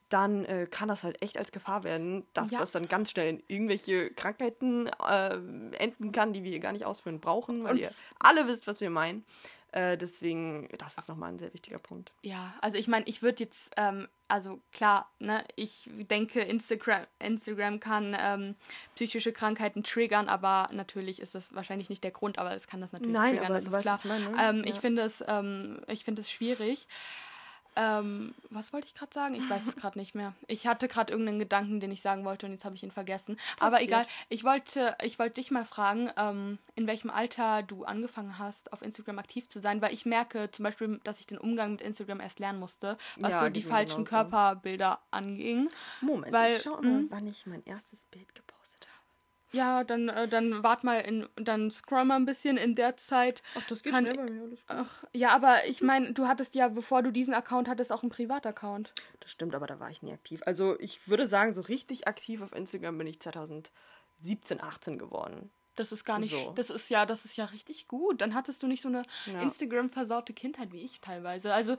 B: dann äh, kann das halt echt als Gefahr werden, dass ja. das dann ganz schnell in irgendwelche Krankheiten äh, enden kann, die wir gar nicht ausführen brauchen, weil und ihr alle wisst, was wir meinen. Äh, deswegen, das ist nochmal ein sehr wichtiger Punkt.
A: Ja, also ich meine, ich würde jetzt, ähm, also klar, ne, ich denke, Instagram, Instagram kann ähm, psychische Krankheiten triggern, aber natürlich ist das wahrscheinlich nicht der Grund, aber es kann das natürlich Nein, triggern, aber das ist klar. Ich, meine, ne? ähm, ja. ich finde es, ähm, ich finde es schwierig. Ähm, was wollte ich gerade sagen? Ich weiß es gerade nicht mehr. Ich hatte gerade irgendeinen Gedanken, den ich sagen wollte und jetzt habe ich ihn vergessen. Passiert. Aber egal. Ich wollte, ich wollte dich mal fragen, ähm, in welchem Alter du angefangen hast, auf Instagram aktiv zu sein, weil ich merke zum Beispiel, dass ich den Umgang mit Instagram erst lernen musste, was ja, so die falschen Körperbilder anging. Moment, weil, ich
B: schau mal, wann ich mein erstes Bild gepostet
A: ja, dann, äh, dann wart mal in, dann scroll mal ein bisschen in der Zeit. Ach, das geht kann, schnell bei mir, alles gut. Ach, ja, aber ich meine, du hattest ja, bevor du diesen Account hattest, auch einen Privataccount.
B: Das stimmt, aber da war ich nie aktiv. Also ich würde sagen, so richtig aktiv auf Instagram bin ich 2017, 18 geworden.
A: Das ist gar nicht, so. das ist ja, das ist ja richtig gut. Dann hattest du nicht so eine ja. Instagram-versaute Kindheit wie ich teilweise. Also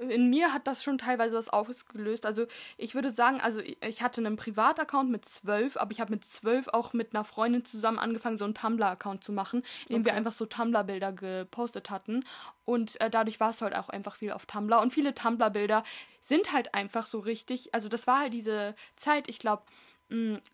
A: in mir hat das schon teilweise was ausgelöst. Also ich würde sagen, also ich hatte einen Privataccount mit zwölf, aber ich habe mit zwölf auch mit einer Freundin zusammen angefangen, so einen Tumblr-Account zu machen, in dem okay. wir einfach so Tumblr-Bilder gepostet hatten. Und äh, dadurch war es halt auch einfach viel auf Tumblr. Und viele Tumblr-Bilder sind halt einfach so richtig. Also das war halt diese Zeit, ich glaube,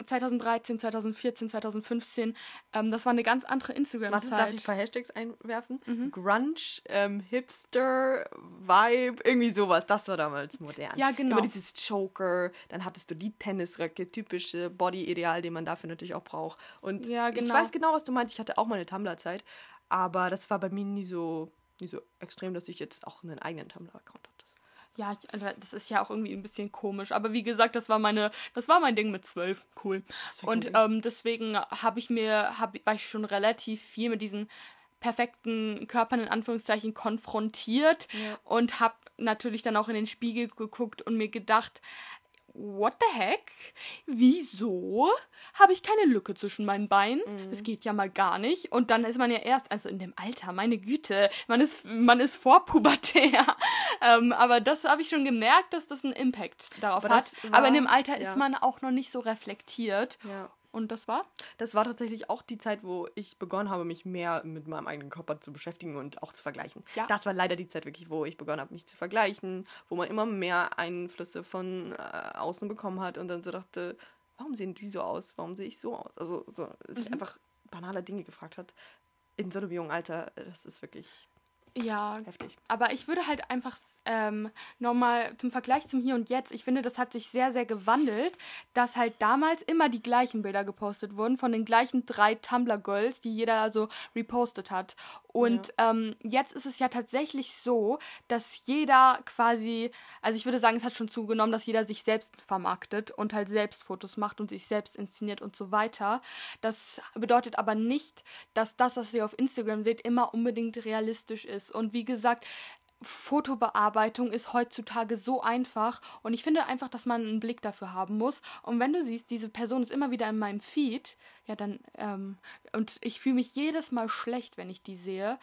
A: 2013, 2014, 2015, ähm, das war eine ganz andere Instagram-Zeit.
B: Darf ich ein paar Hashtags einwerfen? Mhm. Grunge, ähm, Hipster, Vibe, irgendwie sowas. Das war damals modern. Ja, genau. Immer dieses Choker, dann hattest du die Tennisröcke, typische Body-Ideal, den man dafür natürlich auch braucht. Und ja, genau. ich weiß genau, was du meinst. Ich hatte auch mal eine Tumblr-Zeit, aber das war bei mir nie so, nie so extrem, dass ich jetzt auch einen eigenen Tumblr-Account hatte.
A: Ja, ich, also, das ist ja auch irgendwie ein bisschen komisch. Aber wie gesagt, das war meine, das war mein Ding mit zwölf. Cool. Und ähm, deswegen habe ich mir, hab, war ich schon relativ viel mit diesen perfekten Körpern in Anführungszeichen konfrontiert ja. und habe natürlich dann auch in den Spiegel geguckt und mir gedacht, what the heck? Wieso habe ich keine Lücke zwischen meinen Beinen? Mhm. Das geht ja mal gar nicht. Und dann ist man ja erst, also in dem Alter, meine Güte, man ist, man ist vorpubertär. ähm, aber das habe ich schon gemerkt, dass das einen Impact darauf aber hat. War, aber in dem Alter ja. ist man auch noch nicht so reflektiert. Ja. Und das war?
B: Das war tatsächlich auch die Zeit, wo ich begonnen habe, mich mehr mit meinem eigenen Körper zu beschäftigen und auch zu vergleichen. Ja. Das war leider die Zeit wirklich, wo ich begonnen habe, mich zu vergleichen, wo man immer mehr Einflüsse von äh, außen bekommen hat und dann so dachte, warum sehen die so aus? Warum sehe ich so aus? Also so, sich mhm. einfach banale Dinge gefragt hat. In so einem jungen Alter, das ist wirklich
A: ja, heftig. Aber ich würde halt einfach ähm, nochmal zum Vergleich zum Hier und Jetzt, ich finde, das hat sich sehr, sehr gewandelt, dass halt damals immer die gleichen Bilder gepostet wurden von den gleichen drei Tumblr-Girls, die jeder so repostet hat. Und ja. ähm, jetzt ist es ja tatsächlich so, dass jeder quasi, also ich würde sagen, es hat schon zugenommen, dass jeder sich selbst vermarktet und halt selbst Fotos macht und sich selbst inszeniert und so weiter. Das bedeutet aber nicht, dass das, was ihr auf Instagram seht, immer unbedingt realistisch ist. Und wie gesagt, Fotobearbeitung ist heutzutage so einfach und ich finde einfach, dass man einen Blick dafür haben muss. Und wenn du siehst, diese Person ist immer wieder in meinem Feed, ja dann, ähm, und ich fühle mich jedes Mal schlecht, wenn ich die sehe,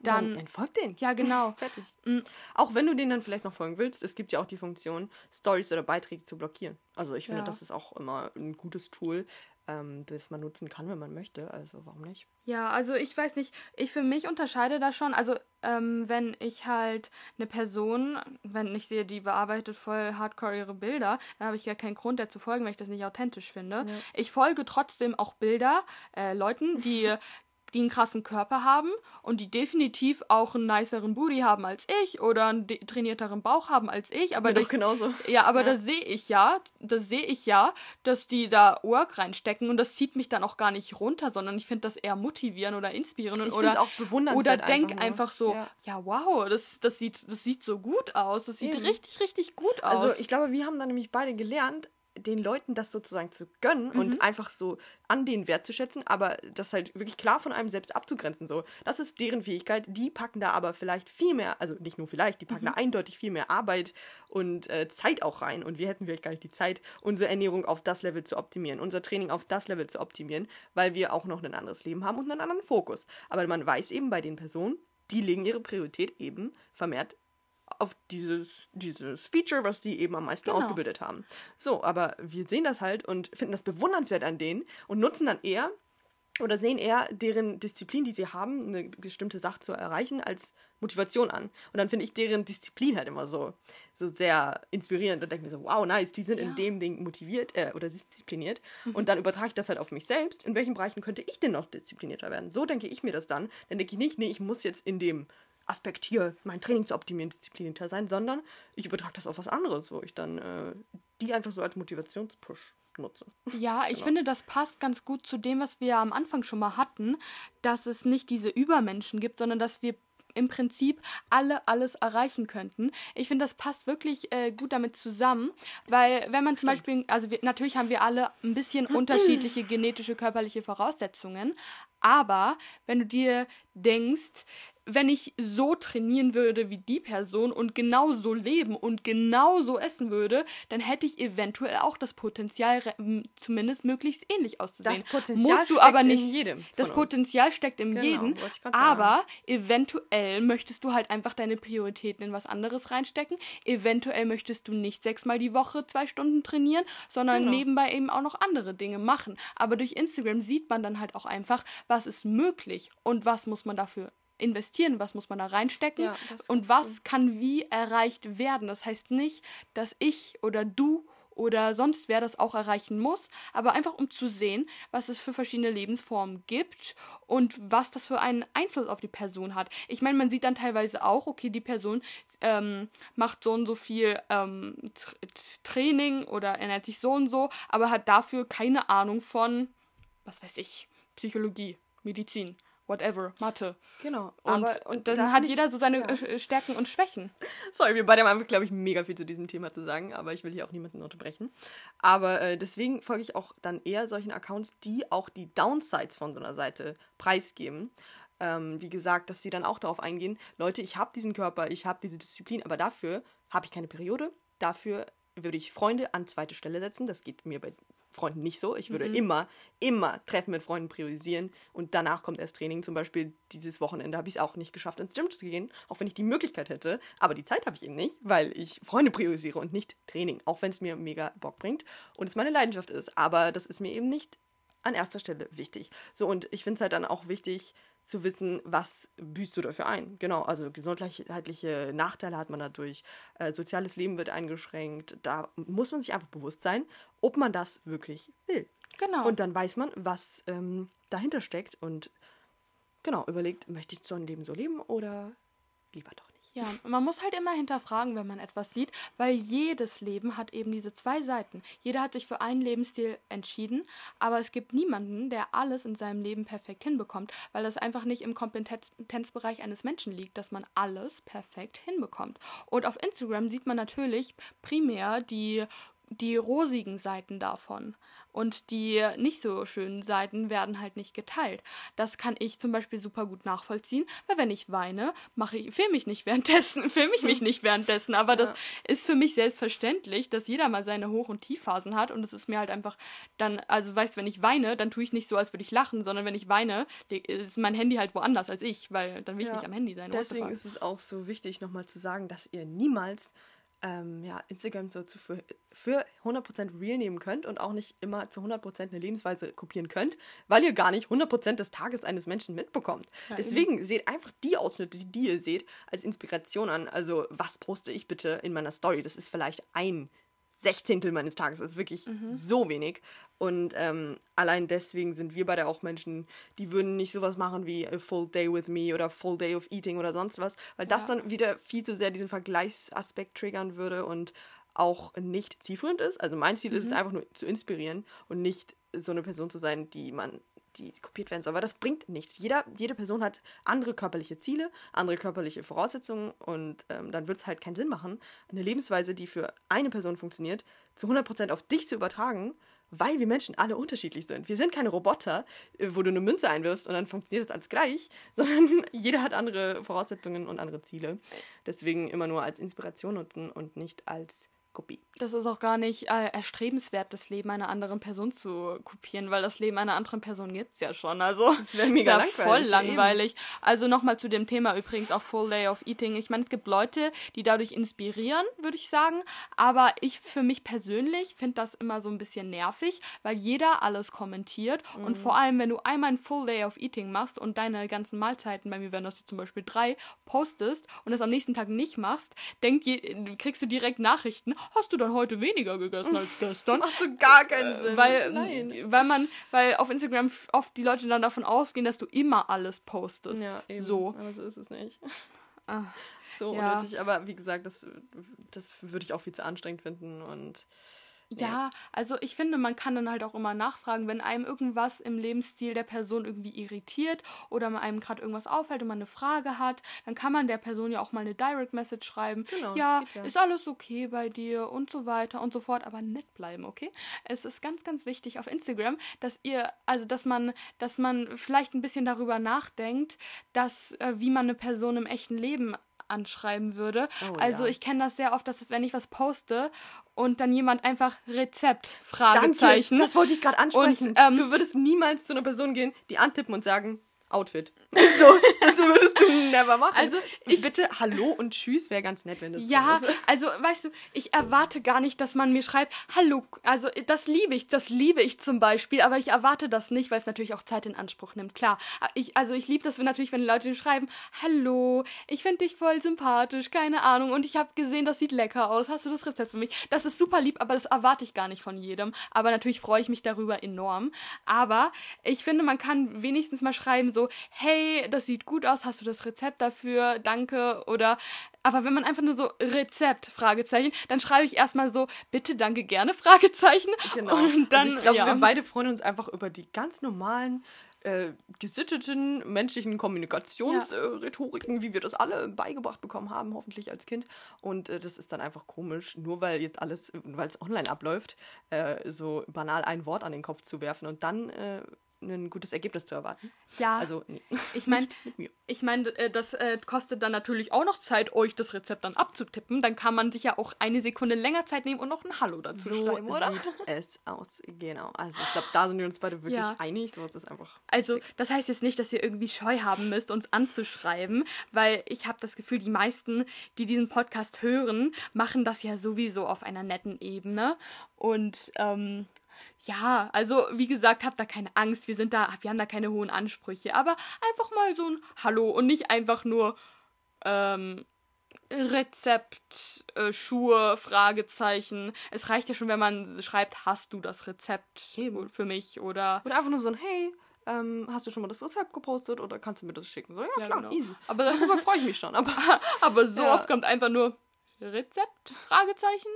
A: dann,
B: dann entfolg den.
A: Ja, genau.
B: Fertig. Mhm. Auch wenn du denen dann vielleicht noch folgen willst, es gibt ja auch die Funktion, Stories oder Beiträge zu blockieren. Also ich finde, ja. das ist auch immer ein gutes Tool, ähm, das man nutzen kann, wenn man möchte. Also warum nicht?
A: Ja, also ich weiß nicht, ich für mich unterscheide da schon. Also ähm, wenn ich halt eine Person, wenn ich sehe, die bearbeitet voll hardcore ihre Bilder, dann habe ich ja keinen Grund, der zu folgen, weil ich das nicht authentisch finde. Ja. Ich folge trotzdem auch Bilder, äh, Leuten, die die einen krassen Körper haben und die definitiv auch einen niceren Booty haben als ich oder einen trainierteren Bauch haben als ich. Aber ja, das, genauso. Ja, aber ja. das sehe ich ja, das sehe ich ja, dass die da Work reinstecken und das zieht mich dann auch gar nicht runter, sondern ich finde das eher motivieren oder inspirieren ich oder auch bewundernswert oder denk einfach, einfach so, ja. ja, wow, das, das sieht das sieht so gut aus, das sieht Eben. richtig richtig gut
B: aus. Also ich glaube, wir haben da nämlich beide gelernt, den Leuten das sozusagen zu gönnen mhm. und einfach so an den Wert zu schätzen, aber das halt wirklich klar von einem selbst abzugrenzen. So, das ist deren Fähigkeit. Die packen da aber vielleicht viel mehr, also nicht nur vielleicht, die packen mhm. da eindeutig viel mehr Arbeit und äh, Zeit auch rein. Und wir hätten vielleicht gar nicht die Zeit, unsere Ernährung auf das Level zu optimieren, unser Training auf das Level zu optimieren, weil wir auch noch ein anderes Leben haben und einen anderen Fokus. Aber man weiß eben bei den Personen, die legen ihre Priorität eben vermehrt auf dieses, dieses Feature, was die eben am meisten genau. ausgebildet haben. So, aber wir sehen das halt und finden das bewundernswert an denen und nutzen dann eher oder sehen eher deren Disziplin, die sie haben, eine bestimmte Sache zu erreichen, als Motivation an. Und dann finde ich deren Disziplin halt immer so, so sehr inspirierend und denke mir so, wow, nice, die sind ja. in dem Ding motiviert äh, oder diszipliniert. Mhm. Und dann übertrage ich das halt auf mich selbst. In welchen Bereichen könnte ich denn noch disziplinierter werden? So denke ich mir das dann. Dann denke ich nicht, nee, ich muss jetzt in dem Aspekt hier, mein Training zu optimieren, disziplinierter sein, sondern ich übertrage das auf was anderes, wo ich dann äh, die einfach so als Motivationspush nutze.
A: Ja, ich genau. finde, das passt ganz gut zu dem, was wir am Anfang schon mal hatten, dass es nicht diese Übermenschen gibt, sondern dass wir im Prinzip alle alles erreichen könnten. Ich finde, das passt wirklich äh, gut damit zusammen, weil wenn man zum Stimmt. Beispiel, also wir, natürlich haben wir alle ein bisschen unterschiedliche genetische, körperliche Voraussetzungen, aber wenn du dir denkst, wenn ich so trainieren würde wie die Person und genau so leben und genau so essen würde, dann hätte ich eventuell auch das Potenzial, zumindest möglichst ähnlich auszusehen. Das Potenzial Musst du aber nicht. In jedem das Potenzial steckt in genau, jedem. Aber eventuell möchtest du halt einfach deine Prioritäten in was anderes reinstecken. Eventuell möchtest du nicht sechsmal die Woche zwei Stunden trainieren, sondern genau. nebenbei eben auch noch andere Dinge machen. Aber durch Instagram sieht man dann halt auch einfach, was ist möglich und was muss man dafür investieren, was muss man da reinstecken ja, und was cool. kann wie erreicht werden. Das heißt nicht, dass ich oder du oder sonst wer das auch erreichen muss, aber einfach um zu sehen, was es für verschiedene Lebensformen gibt und was das für einen Einfluss auf die Person hat. Ich meine, man sieht dann teilweise auch, okay, die Person ähm, macht so und so viel ähm, Training oder ernährt sich so und so, aber hat dafür keine Ahnung von, was weiß ich, Psychologie, Medizin whatever, Mathe. Genau. Und, aber, und dann hat jeder so seine ja. Äh, Stärken und Schwächen.
B: Sorry, wir beide haben, glaube ich, mega viel zu diesem Thema zu sagen, aber ich will hier auch niemanden unterbrechen. Aber äh, deswegen folge ich auch dann eher solchen Accounts, die auch die Downsides von so einer Seite preisgeben. Ähm, wie gesagt, dass sie dann auch darauf eingehen, Leute, ich habe diesen Körper, ich habe diese Disziplin, aber dafür habe ich keine Periode, dafür würde ich Freunde an zweite Stelle setzen. Das geht mir bei Freunden nicht so. Ich würde mhm. immer, immer Treffen mit Freunden priorisieren und danach kommt erst Training. Zum Beispiel dieses Wochenende habe ich es auch nicht geschafft, ins Gym zu gehen, auch wenn ich die Möglichkeit hätte. Aber die Zeit habe ich eben nicht, weil ich Freunde priorisiere und nicht Training, auch wenn es mir mega Bock bringt und es meine Leidenschaft ist. Aber das ist mir eben nicht an erster Stelle wichtig. So, und ich finde es halt dann auch wichtig, zu wissen, was büßt du dafür ein. Genau, also gesundheitliche Nachteile hat man dadurch, äh, soziales Leben wird eingeschränkt. Da muss man sich einfach bewusst sein, ob man das wirklich will. Genau. Und dann weiß man, was ähm, dahinter steckt und genau, überlegt, möchte ich so ein Leben so leben oder lieber doch nicht.
A: Ja, man muss halt immer hinterfragen, wenn man etwas sieht, weil jedes Leben hat eben diese zwei Seiten. Jeder hat sich für einen Lebensstil entschieden, aber es gibt niemanden, der alles in seinem Leben perfekt hinbekommt, weil das einfach nicht im Kompetenzbereich eines Menschen liegt, dass man alles perfekt hinbekommt. Und auf Instagram sieht man natürlich primär die die rosigen Seiten davon und die nicht so schönen Seiten werden halt nicht geteilt. Das kann ich zum Beispiel super gut nachvollziehen, weil wenn ich weine, mache ich, filme ich nicht währenddessen, filme ich mich nicht währenddessen. Aber ja. das ist für mich selbstverständlich, dass jeder mal seine Hoch- und Tiefphasen hat und es ist mir halt einfach dann, also weißt, wenn ich weine, dann tue ich nicht so, als würde ich lachen, sondern wenn ich weine, ist mein Handy halt woanders als ich, weil dann will ich ja. nicht am Handy sein.
B: Deswegen ist es auch so wichtig, nochmal zu sagen, dass ihr niemals ähm, ja, Instagram so zu, für, für 100% real nehmen könnt und auch nicht immer zu 100% eine Lebensweise kopieren könnt, weil ihr gar nicht 100% des Tages eines Menschen mitbekommt. Ja, Deswegen seht einfach die Ausschnitte, die, die ihr seht, als Inspiration an. Also, was poste ich bitte in meiner Story? Das ist vielleicht ein Sechzehntel meines Tages. Das ist wirklich mhm. so wenig. Und ähm, allein deswegen sind wir beide auch Menschen, die würden nicht sowas machen wie a full day with me oder full day of eating oder sonst was, weil ja. das dann wieder viel zu sehr diesen Vergleichsaspekt triggern würde und auch nicht zielführend ist. Also mein Ziel mhm. ist es mhm. einfach nur zu inspirieren und nicht so eine Person zu sein, die man die kopiert werden soll. Aber das bringt nichts. Jeder, jede Person hat andere körperliche Ziele, andere körperliche Voraussetzungen und ähm, dann wird es halt keinen Sinn machen, eine Lebensweise, die für eine Person funktioniert, zu 100% auf dich zu übertragen, weil wir Menschen alle unterschiedlich sind. Wir sind keine Roboter, äh, wo du eine Münze einwirfst und dann funktioniert das alles gleich, sondern jeder hat andere Voraussetzungen und andere Ziele. Deswegen immer nur als Inspiration nutzen und nicht als Kopie.
A: Das ist auch gar nicht äh, erstrebenswert, das Leben einer anderen Person zu kopieren, weil das Leben einer anderen Person gibt es ja schon. Also das wäre mega ja langweilig. voll langweilig. Eben. Also nochmal zu dem Thema übrigens auch Full Day of Eating. Ich meine, es gibt Leute, die dadurch inspirieren, würde ich sagen. Aber ich für mich persönlich finde das immer so ein bisschen nervig, weil jeder alles kommentiert. Mhm. Und vor allem, wenn du einmal ein Full Day of Eating machst und deine ganzen Mahlzeiten, bei mir wären das zum Beispiel drei, postest und das am nächsten Tag nicht machst, denk, kriegst du direkt Nachrichten, hast du dann heute weniger gegessen als gestern?
B: Macht so gar keinen äh, Sinn.
A: Weil, Nein. weil man, weil auf Instagram oft die Leute dann davon ausgehen, dass du immer alles postest. Ja, eben. So.
B: Aber so ist es nicht. so ja. unnötig. Aber wie gesagt, das, das würde ich auch viel zu anstrengend finden und
A: ja, also ich finde, man kann dann halt auch immer nachfragen, wenn einem irgendwas im Lebensstil der Person irgendwie irritiert oder man einem gerade irgendwas auffällt und man eine Frage hat, dann kann man der Person ja auch mal eine Direct Message schreiben. Genau, ja, ja, ist alles okay bei dir und so weiter und so fort, aber nett bleiben, okay? Es ist ganz, ganz wichtig auf Instagram, dass ihr, also dass man, dass man vielleicht ein bisschen darüber nachdenkt, dass, äh, wie man eine Person im echten Leben anschreiben würde. Oh, also ja. ich kenne das sehr oft, dass wenn ich was poste und dann jemand einfach Rezept Fragezeichen.
B: Danke, das wollte ich gerade ansprechen. Und, ähm, du würdest niemals zu einer Person gehen, die antippen und sagen, Outfit. So, das würdest du never machen. Also ich bitte Hallo und Tschüss wäre ganz nett, wenn das
A: Ja, so ist. also weißt du, ich erwarte gar nicht, dass man mir schreibt Hallo. Also das liebe ich, das liebe ich zum Beispiel, aber ich erwarte das nicht, weil es natürlich auch Zeit in Anspruch nimmt. Klar, ich also ich liebe das natürlich, wenn Leute schreiben Hallo, ich finde dich voll sympathisch, keine Ahnung und ich habe gesehen, das sieht lecker aus. Hast du das Rezept für mich? Das ist super lieb, aber das erwarte ich gar nicht von jedem. Aber natürlich freue ich mich darüber enorm. Aber ich finde, man kann wenigstens mal schreiben so Hey, das sieht gut aus, hast du das Rezept dafür? Danke. Oder aber wenn man einfach nur so Rezept, Fragezeichen, dann schreibe ich erstmal so, bitte, danke, gerne, Fragezeichen. Genau. Und
B: dann, also ich glaube, ja. wir beide freuen uns einfach über die ganz normalen, äh, gesitteten menschlichen Kommunikationsrhetoriken, ja. äh, wie wir das alle beigebracht bekommen haben, hoffentlich als Kind. Und äh, das ist dann einfach komisch, nur weil jetzt alles, weil es online abläuft, äh, so banal ein Wort an den Kopf zu werfen und dann äh, ein gutes Ergebnis zu erwarten. Ja. Also,
A: nee. ich meine, ich meine, äh, das äh, kostet dann natürlich auch noch Zeit, euch das Rezept dann abzutippen. Dann kann man sich ja auch eine Sekunde länger Zeit nehmen und noch ein Hallo dazu so schreiben, oder?
B: sieht es aus. Genau. Also, ich glaube, da sind wir uns beide wirklich ja. einig. So ist einfach.
A: Also, das heißt jetzt nicht, dass ihr irgendwie Scheu haben müsst, uns anzuschreiben, weil ich habe das Gefühl, die meisten, die diesen Podcast hören, machen das ja sowieso auf einer netten Ebene. Und, ähm, ja, also wie gesagt, habt da keine Angst, wir sind da, wir haben da keine hohen Ansprüche, aber einfach mal so ein Hallo und nicht einfach nur ähm, Rezept, äh, Schuhe, Fragezeichen. Es reicht ja schon, wenn man schreibt, hast du das Rezept Eben. für mich oder.
B: Oder einfach nur so ein Hey, ähm, hast du schon mal das Rezept gepostet oder kannst du mir das schicken? So, ja, ja klar, genau. easy.
A: Aber darüber freue ich mich schon. Aber, aber so ja. oft kommt einfach nur Rezept, Fragezeichen.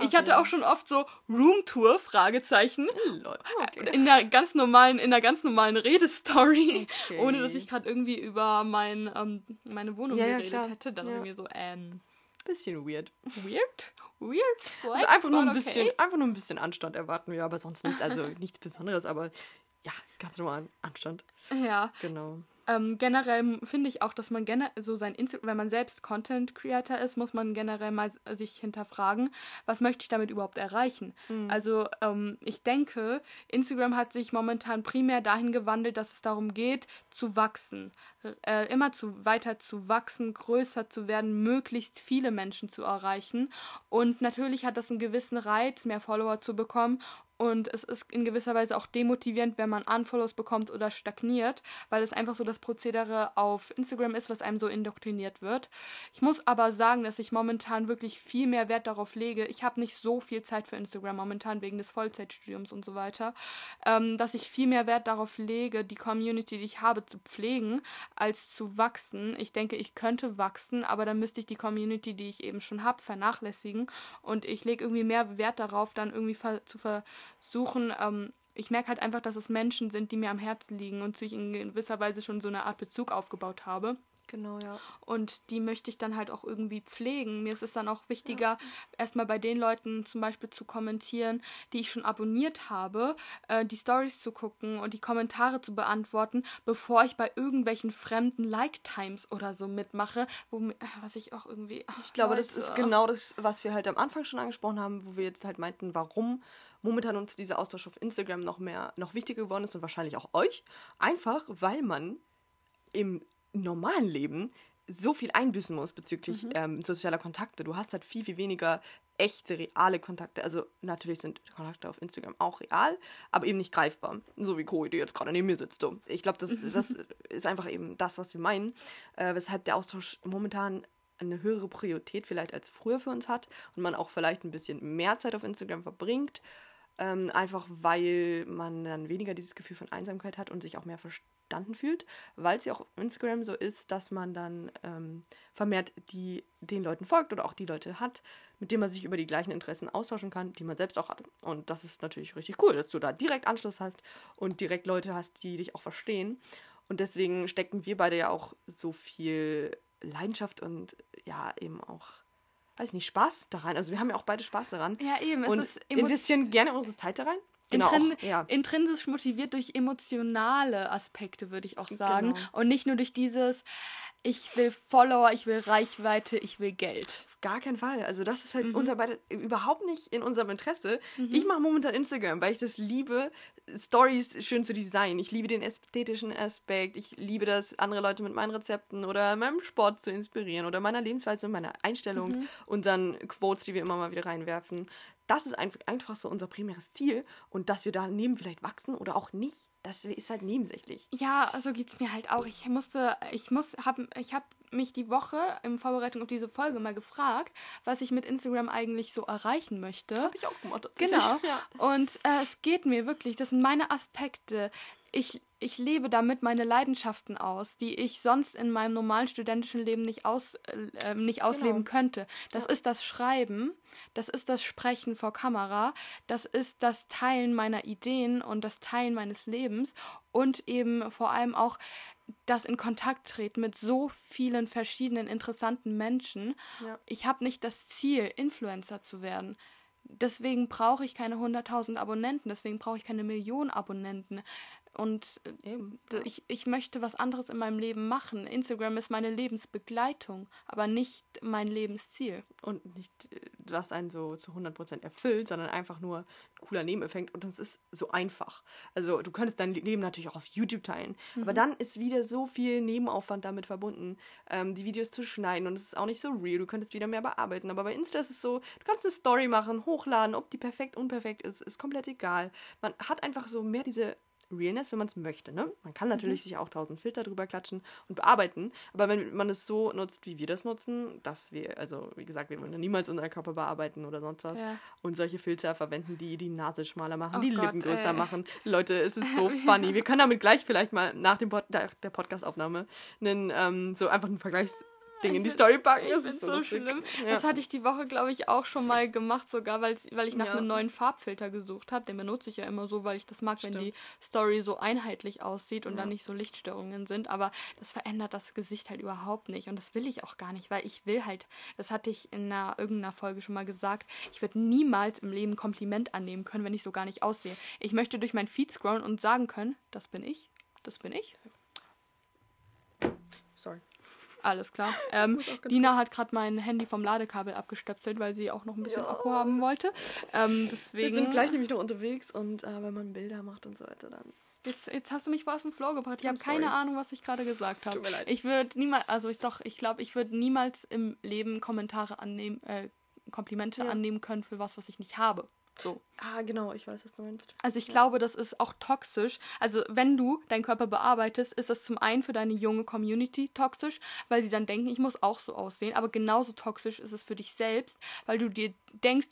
A: Ich hatte auch schon oft so Roomtour Fragezeichen okay. in der ganz normalen in der ganz normalen Redestory, okay. ohne dass ich gerade irgendwie über mein ähm, meine Wohnung ja, geredet ja, hätte, dann ja. irgendwie so ähm
B: bisschen weird.
A: Weird? Weird?
B: Flex, also einfach nur ein bisschen okay. einfach nur ein bisschen Anstand erwarten wir, aber sonst nichts, also nichts Besonderes, aber ja, ganz normal Anstand.
A: Ja.
B: Genau.
A: Ähm, generell finde ich auch, dass man generell so sein Instagram, wenn man selbst Content Creator ist, muss man generell mal sich hinterfragen, was möchte ich damit überhaupt erreichen? Mhm. Also ähm, ich denke, Instagram hat sich momentan primär dahin gewandelt, dass es darum geht, zu wachsen, äh, immer zu weiter zu wachsen, größer zu werden, möglichst viele Menschen zu erreichen. Und natürlich hat das einen gewissen Reiz, mehr Follower zu bekommen und es ist in gewisser Weise auch demotivierend, wenn man Unfollows bekommt oder stagniert, weil es einfach so das Prozedere auf Instagram ist, was einem so indoktriniert wird. Ich muss aber sagen, dass ich momentan wirklich viel mehr Wert darauf lege. Ich habe nicht so viel Zeit für Instagram momentan wegen des Vollzeitstudiums und so weiter, ähm, dass ich viel mehr Wert darauf lege, die Community, die ich habe, zu pflegen, als zu wachsen. Ich denke, ich könnte wachsen, aber dann müsste ich die Community, die ich eben schon habe, vernachlässigen. Und ich lege irgendwie mehr Wert darauf, dann irgendwie zu ver suchen. Ähm, ich merke halt einfach, dass es Menschen sind, die mir am Herzen liegen und sich in gewisser Weise schon so eine Art Bezug aufgebaut habe.
B: Genau, ja.
A: Und die möchte ich dann halt auch irgendwie pflegen. Mir ist es dann auch wichtiger, ja. erstmal bei den Leuten zum Beispiel zu kommentieren, die ich schon abonniert habe, äh, die Stories zu gucken und die Kommentare zu beantworten, bevor ich bei irgendwelchen fremden Like-Times oder so mitmache, wo, äh, was ich auch irgendwie.
B: Ach, ich glaube, Leute. das ist genau das, was wir halt am Anfang schon angesprochen haben, wo wir jetzt halt meinten, warum momentan uns dieser Austausch auf Instagram noch mehr, noch wichtiger geworden ist und wahrscheinlich auch euch. Einfach, weil man im normalen Leben so viel einbüßen muss bezüglich mhm. ähm, sozialer Kontakte. Du hast halt viel, viel weniger echte, reale Kontakte. Also natürlich sind Kontakte auf Instagram auch real, aber eben nicht greifbar. So wie Cory, die jetzt gerade neben mir sitzt. So. Ich glaube, das, das ist einfach eben das, was wir meinen. Äh, weshalb der Austausch momentan eine höhere Priorität vielleicht als früher für uns hat und man auch vielleicht ein bisschen mehr Zeit auf Instagram verbringt Ähm, einfach weil man dann weniger dieses Gefühl von Einsamkeit hat und sich auch mehr verstanden fühlt, weil es ja auch auf Instagram so ist, dass man dann ähm, vermehrt die, den Leuten folgt oder auch die Leute hat, mit denen man sich über die gleichen Interessen austauschen kann, die man selbst auch hat. Und das ist natürlich richtig cool, dass du da direkt Anschluss hast und direkt Leute hast, die dich auch verstehen. Und deswegen stecken wir beide ja auch so viel Leidenschaft und ja, eben auch weiß nicht, Spaß daran. Also wir haben ja auch beide Spaß daran.
A: Ja, eben.
B: Und es ist investieren gerne unsere Zeit da rein.
A: Genau, Intrin auch, ja. Intrinsisch motiviert durch emotionale Aspekte, würde ich auch sagen. Genau. Und nicht nur durch dieses, ich will Follower, ich will Reichweite, ich will Geld.
B: Auf gar keinen Fall. Also das ist halt mhm. beide überhaupt nicht in unserem Interesse. Mhm. Ich mache momentan Instagram, weil ich das liebe, Stories schön zu designen. Ich liebe den ästhetischen Aspekt. Ich liebe das, andere Leute mit meinen Rezepten oder meinem Sport zu inspirieren oder meiner Lebensweise und meiner Einstellung mhm. und dann Quotes, die wir immer mal wieder reinwerfen das ist einfach so unser primäres Ziel und dass wir daneben vielleicht wachsen oder auch nicht, das ist halt nebensächlich.
A: Ja, so geht es mir halt auch. Ich musste, ich muss, hab, ich habe mich die Woche in Vorbereitung auf diese Folge mal gefragt, was ich mit Instagram eigentlich so erreichen möchte.
B: Habe ich auch gemacht.
A: Genau. Ja. Und äh, es geht mir wirklich, das sind meine Aspekte. Ich, ich lebe damit meine Leidenschaften aus, die ich sonst in meinem normalen studentischen Leben nicht, aus, äh, nicht ausleben genau. könnte. Das ja. ist das Schreiben, das ist das Sprechen vor Kamera, das ist das Teilen meiner Ideen und das Teilen meines Lebens und eben vor allem auch das in Kontakt treten mit so vielen verschiedenen interessanten Menschen. Ja. Ich habe nicht das Ziel, Influencer zu werden. Deswegen brauche ich keine 100.000 Abonnenten, deswegen brauche ich keine Millionen Abonnenten. Und äh, Eben. ich, ich möchte was anderes in meinem Leben machen. Instagram ist meine Lebensbegleitung, aber nicht mein Lebensziel.
B: Und nicht, äh, was einen so zu 100% erfüllt, sondern einfach nur ein cooler Nebeneffekt. Und das ist so einfach. Also du könntest dein Leben natürlich auch auf YouTube teilen. Mhm. Aber dann ist wieder so viel Nebenaufwand damit verbunden, ähm, die Videos zu schneiden. Und es ist auch nicht so real. Du könntest wieder mehr bearbeiten. Aber bei Insta ist es so, du kannst eine Story machen, hochladen. Ob die perfekt, unperfekt ist, ist komplett egal. Man hat einfach so mehr diese Realness, wenn man es möchte. Ne? Man kann natürlich mhm. sich auch tausend Filter drüber klatschen und bearbeiten, aber wenn man es so nutzt, wie wir das nutzen, dass wir, also wie gesagt, wir wollen niemals unseren Körper bearbeiten oder sonst was ja. und solche Filter verwenden, die die Nase schmaler machen, oh die Gott, Lippen größer ey. machen. Leute, es ist so funny. Wir können damit gleich vielleicht mal nach dem Pod der, der Podcast-Aufnahme einen, ähm, so einfach einen Vergleichs Ding in die Story packen. Das ist so, so schlimm.
A: Ja. Das hatte ich die Woche, glaube ich, auch schon mal gemacht, sogar, weil ich nach ja. einem neuen Farbfilter gesucht habe. Den benutze ich ja immer so, weil ich das mag, Stimmt. wenn die Story so einheitlich aussieht und ja. dann nicht so Lichtstörungen sind. Aber das verändert das Gesicht halt überhaupt nicht. Und das will ich auch gar nicht, weil ich will halt, das hatte ich in einer, irgendeiner Folge schon mal gesagt, ich würde niemals im Leben Kompliment annehmen können, wenn ich so gar nicht aussehe. Ich möchte durch mein Feed scrollen und sagen können, das bin ich, das bin ich.
B: Sorry.
A: Alles klar. Ähm, Dina hat gerade mein Handy vom Ladekabel abgestöpselt, weil sie auch noch ein bisschen ja. Akku haben wollte. Ähm, deswegen,
B: Wir sind gleich nämlich noch unterwegs und äh, wenn man Bilder macht und so weiter, dann.
A: Jetzt, jetzt hast du mich vor aus dem Flow gebracht. Ich habe keine Ahnung, was ich gerade gesagt habe. Tut mir leid. Ich würde niemals, also ich doch, ich glaube, ich würde niemals im Leben Kommentare annehmen, äh, Komplimente ja. annehmen können für was, was ich nicht habe. So.
B: Ah, genau, ich weiß, was du meinst.
A: Also ich ja. glaube, das ist auch toxisch. Also wenn du deinen Körper bearbeitest, ist das zum einen für deine junge Community toxisch, weil sie dann denken, ich muss auch so aussehen. Aber genauso toxisch ist es für dich selbst, weil du dir denkst,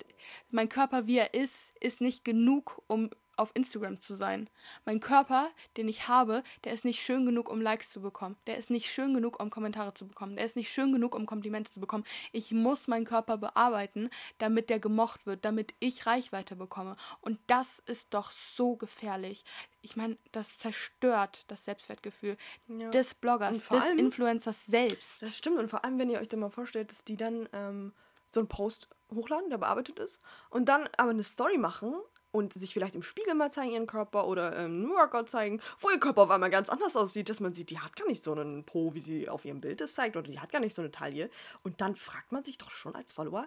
A: mein Körper, wie er ist, ist nicht genug, um auf Instagram zu sein. Mein Körper, den ich habe, der ist nicht schön genug, um Likes zu bekommen. Der ist nicht schön genug, um Kommentare zu bekommen. Der ist nicht schön genug, um Komplimente zu bekommen. Ich muss meinen Körper bearbeiten, damit der gemocht wird, damit ich Reichweite bekomme. Und das ist doch so gefährlich. Ich meine, das zerstört das Selbstwertgefühl ja. des Bloggers, des allem, Influencers selbst.
B: Das stimmt. Und vor allem, wenn ihr euch dann mal vorstellt, dass die dann ähm, so einen Post hochladen, der bearbeitet ist, und dann aber eine Story machen und sich vielleicht im Spiegel mal zeigen, ihren Körper oder ähm, einen Workout zeigen, wo ihr Körper auf einmal ganz anders aussieht, dass man sieht, die hat gar nicht so einen Po, wie sie auf ihrem Bild es zeigt, oder die hat gar nicht so eine Taille. Und dann fragt man sich doch schon als Follower,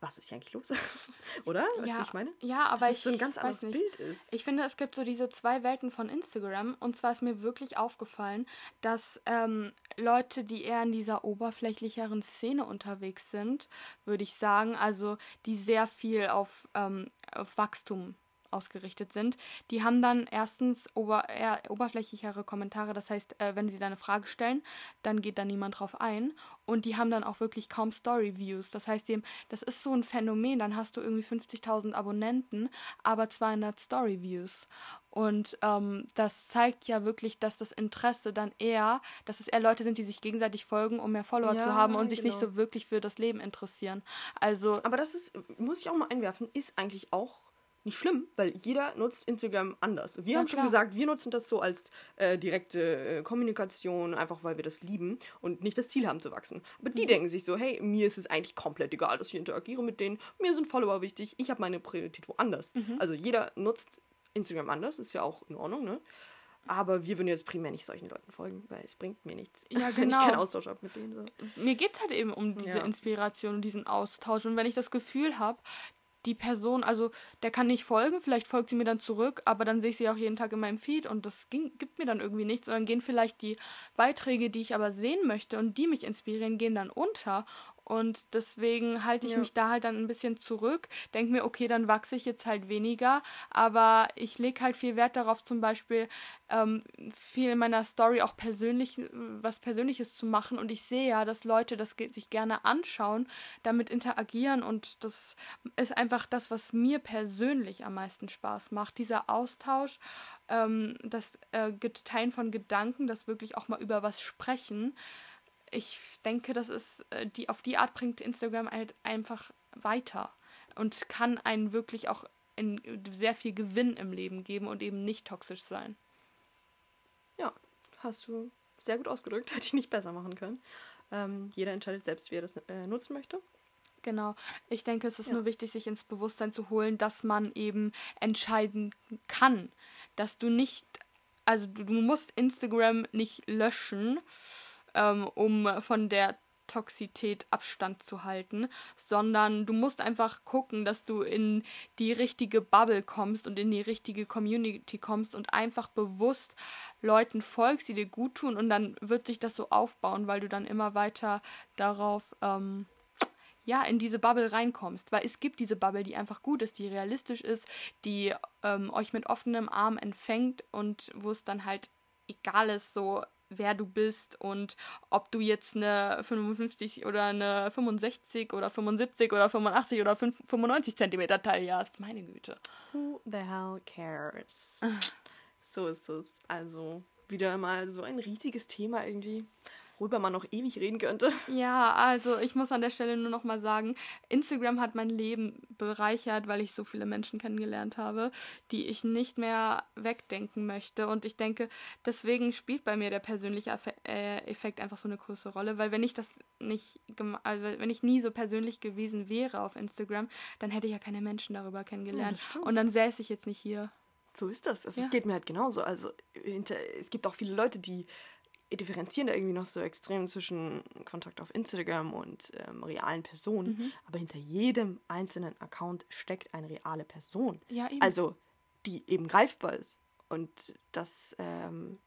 B: was ist hier eigentlich los? Oder? Weißt
A: ja,
B: du, ich meine?
A: Ja, aber
B: Dass ich, so ein ganz anderes Bild ist.
A: Ich finde, es gibt so diese zwei Welten von Instagram. Und zwar ist mir wirklich aufgefallen, dass ähm, Leute, die eher in dieser oberflächlicheren Szene unterwegs sind, würde ich sagen, also die sehr viel auf, ähm, auf Wachstum ausgerichtet sind, die haben dann erstens ober eher oberflächlichere Kommentare. Das heißt, äh, wenn sie da eine Frage stellen, dann geht da niemand drauf ein. Und die haben dann auch wirklich kaum Story-Views. Das heißt, die, das ist so ein Phänomen. Dann hast du irgendwie 50.000 Abonnenten, aber 200 Story-Views. Und ähm, das zeigt ja wirklich, dass das Interesse dann eher, dass es eher Leute sind, die sich gegenseitig folgen, um mehr Follower ja, zu haben und genau. sich nicht genau. so wirklich für das Leben interessieren. Also.
B: Aber das ist, muss ich auch mal einwerfen, ist eigentlich auch nicht schlimm, weil jeder nutzt Instagram anders. Wir ja, haben schon klar. gesagt, wir nutzen das so als äh, direkte äh, Kommunikation, einfach weil wir das lieben und nicht das Ziel haben zu wachsen. Aber die mhm. denken sich so, hey, mir ist es eigentlich komplett egal, dass ich interagiere mit denen. Mir sind Follower wichtig, ich habe meine Priorität woanders. Mhm. Also jeder nutzt Instagram anders, ist ja auch in Ordnung, ne? Aber wir würden jetzt primär nicht solchen Leuten folgen, weil es bringt mir nichts. Ja, genau. Wenn ich keinen
A: Austausch habe mit denen. So. Mir geht es halt eben um diese ja. Inspiration und diesen Austausch. Und wenn ich das Gefühl habe, die Person, also der kann nicht folgen, vielleicht folgt sie mir dann zurück, aber dann sehe ich sie auch jeden Tag in meinem Feed und das ging, gibt mir dann irgendwie nichts. Und dann gehen vielleicht die Beiträge, die ich aber sehen möchte und die mich inspirieren, gehen dann unter. Und deswegen halte ich ja. mich da halt dann ein bisschen zurück, denke mir, okay, dann wachse ich jetzt halt weniger. Aber ich lege halt viel Wert darauf, zum Beispiel ähm, viel in meiner Story auch persönlich was Persönliches zu machen. Und ich sehe ja, dass Leute das sich gerne anschauen, damit interagieren. Und das ist einfach das, was mir persönlich am meisten Spaß macht. Dieser Austausch, ähm, das äh, Teilen von Gedanken, das wirklich auch mal über was sprechen ich denke, das ist, äh, die, auf die Art bringt Instagram halt einfach weiter und kann einen wirklich auch in sehr viel Gewinn im Leben geben und eben nicht toxisch sein.
B: Ja, hast du sehr gut ausgedrückt, hätte ich nicht besser machen können. Ähm, jeder entscheidet selbst, wie er das äh, nutzen möchte.
A: Genau. Ich denke, es ist ja. nur wichtig, sich ins Bewusstsein zu holen, dass man eben entscheiden kann, dass du nicht, also du, du musst Instagram nicht löschen, ähm, um von der Toxität Abstand zu halten, sondern du musst einfach gucken, dass du in die richtige Bubble kommst und in die richtige Community kommst und einfach bewusst Leuten folgst, die dir gut tun und dann wird sich das so aufbauen, weil du dann immer weiter darauf ähm, ja, in diese Bubble reinkommst. Weil es gibt diese Bubble, die einfach gut ist, die realistisch ist, die ähm, euch mit offenem Arm empfängt und wo es dann halt egal ist, so wer du bist und ob du jetzt eine 55 oder eine 65 oder 75 oder 85 oder 95 Zentimeter Taille hast. Meine Güte.
B: Who the hell cares? so ist es. Also wieder mal so ein riesiges Thema irgendwie worüber man noch ewig reden könnte.
A: Ja, also ich muss an der Stelle nur noch mal sagen, Instagram hat mein Leben bereichert, weil ich so viele Menschen kennengelernt habe, die ich nicht mehr wegdenken möchte. Und ich denke, deswegen spielt bei mir der persönliche äh, Effekt einfach so eine große Rolle, weil wenn ich das nicht, also wenn ich nie so persönlich gewesen wäre auf Instagram, dann hätte ich ja keine Menschen darüber kennengelernt. Ja, und dann säße ich jetzt nicht hier.
B: So ist das. Es ja. geht mir halt genauso. Also es gibt auch viele Leute, die differenzieren da irgendwie noch so extrem zwischen Kontakt auf Instagram und ähm, realen Personen. Mhm. Aber hinter jedem einzelnen Account steckt eine reale Person. Ja, eben. Also, die eben greifbar ist. Und das, ähm,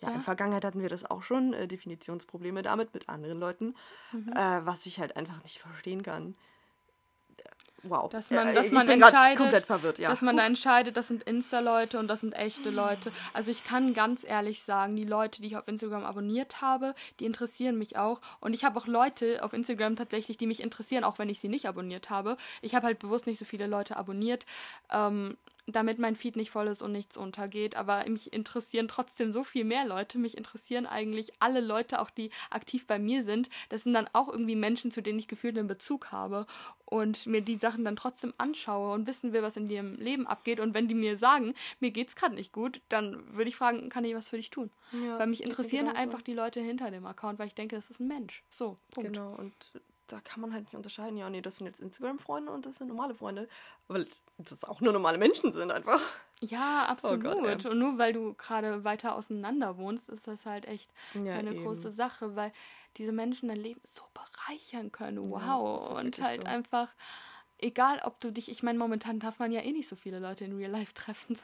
B: ja, ja, in der Vergangenheit hatten wir das auch schon, äh, Definitionsprobleme damit mit anderen Leuten, mhm. äh, was ich halt einfach nicht verstehen kann wow. Dass man, dass man
A: entscheidet, komplett verwirrt, ja. dass man da entscheidet, das sind Insta-Leute und das sind echte Leute. Also ich kann ganz ehrlich sagen, die Leute, die ich auf Instagram abonniert habe, die interessieren mich auch. Und ich habe auch Leute auf Instagram tatsächlich, die mich interessieren, auch wenn ich sie nicht abonniert habe. Ich habe halt bewusst nicht so viele Leute abonniert. Ähm, damit mein Feed nicht voll ist und nichts untergeht. Aber mich interessieren trotzdem so viel mehr Leute. Mich interessieren eigentlich alle Leute, auch die aktiv bei mir sind. Das sind dann auch irgendwie Menschen, zu denen ich gefühlt einen Bezug habe und mir die Sachen dann trotzdem anschaue und wissen will, was in ihrem Leben abgeht. Und wenn die mir sagen, mir geht's gerade nicht gut, dann würde ich fragen, kann ich was für dich tun? Ja, weil mich interessieren einfach die Leute hinter dem Account, weil ich denke, das ist ein Mensch. So,
B: Punkt. Genau, und da kann man halt nicht unterscheiden, ja, nee, das sind jetzt Instagram-Freunde und das sind normale Freunde. Weil das auch nur normale Menschen sind einfach.
A: Ja, absolut. Oh Gott, ja. Und nur weil du gerade weiter auseinander wohnst, ist das halt echt ja, eine eben. große Sache, weil diese Menschen dein Leben so bereichern können. Wow. Ja, und halt so. einfach, egal ob du dich, ich meine, momentan darf man ja eh nicht so viele Leute in Real Life treffen.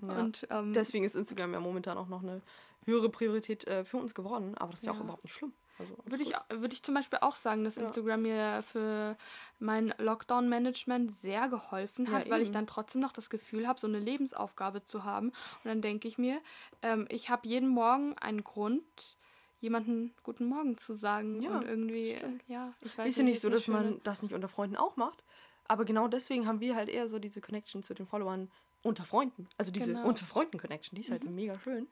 B: und ähm, deswegen ist Instagram ja momentan auch noch eine höhere Priorität äh, für uns geworden, aber das ist ja, ja auch überhaupt nicht schlimm. Also,
A: würde ich, würd ich zum Beispiel auch sagen, dass Instagram mir für mein Lockdown-Management sehr geholfen hat,
B: Ja,
A: weil ich dann trotzdem noch das Gefühl habe, so eine Lebensaufgabe zu haben. Und dann denke ich mir, ähm, ich habe jeden Morgen einen Grund, jemanden guten Morgen zu sagen.
B: Ja,
A: und irgendwie,
B: stimmt.
A: ja, ich weiß
B: ist ja nicht so, dass man das nicht unter Freunden auch macht. Aber genau deswegen haben wir halt eher so diese Connection zu den Followern unter Freunden. Also diese
A: Genau. Mhm.
B: unter Freunden-Connection, die ist halt mega schön.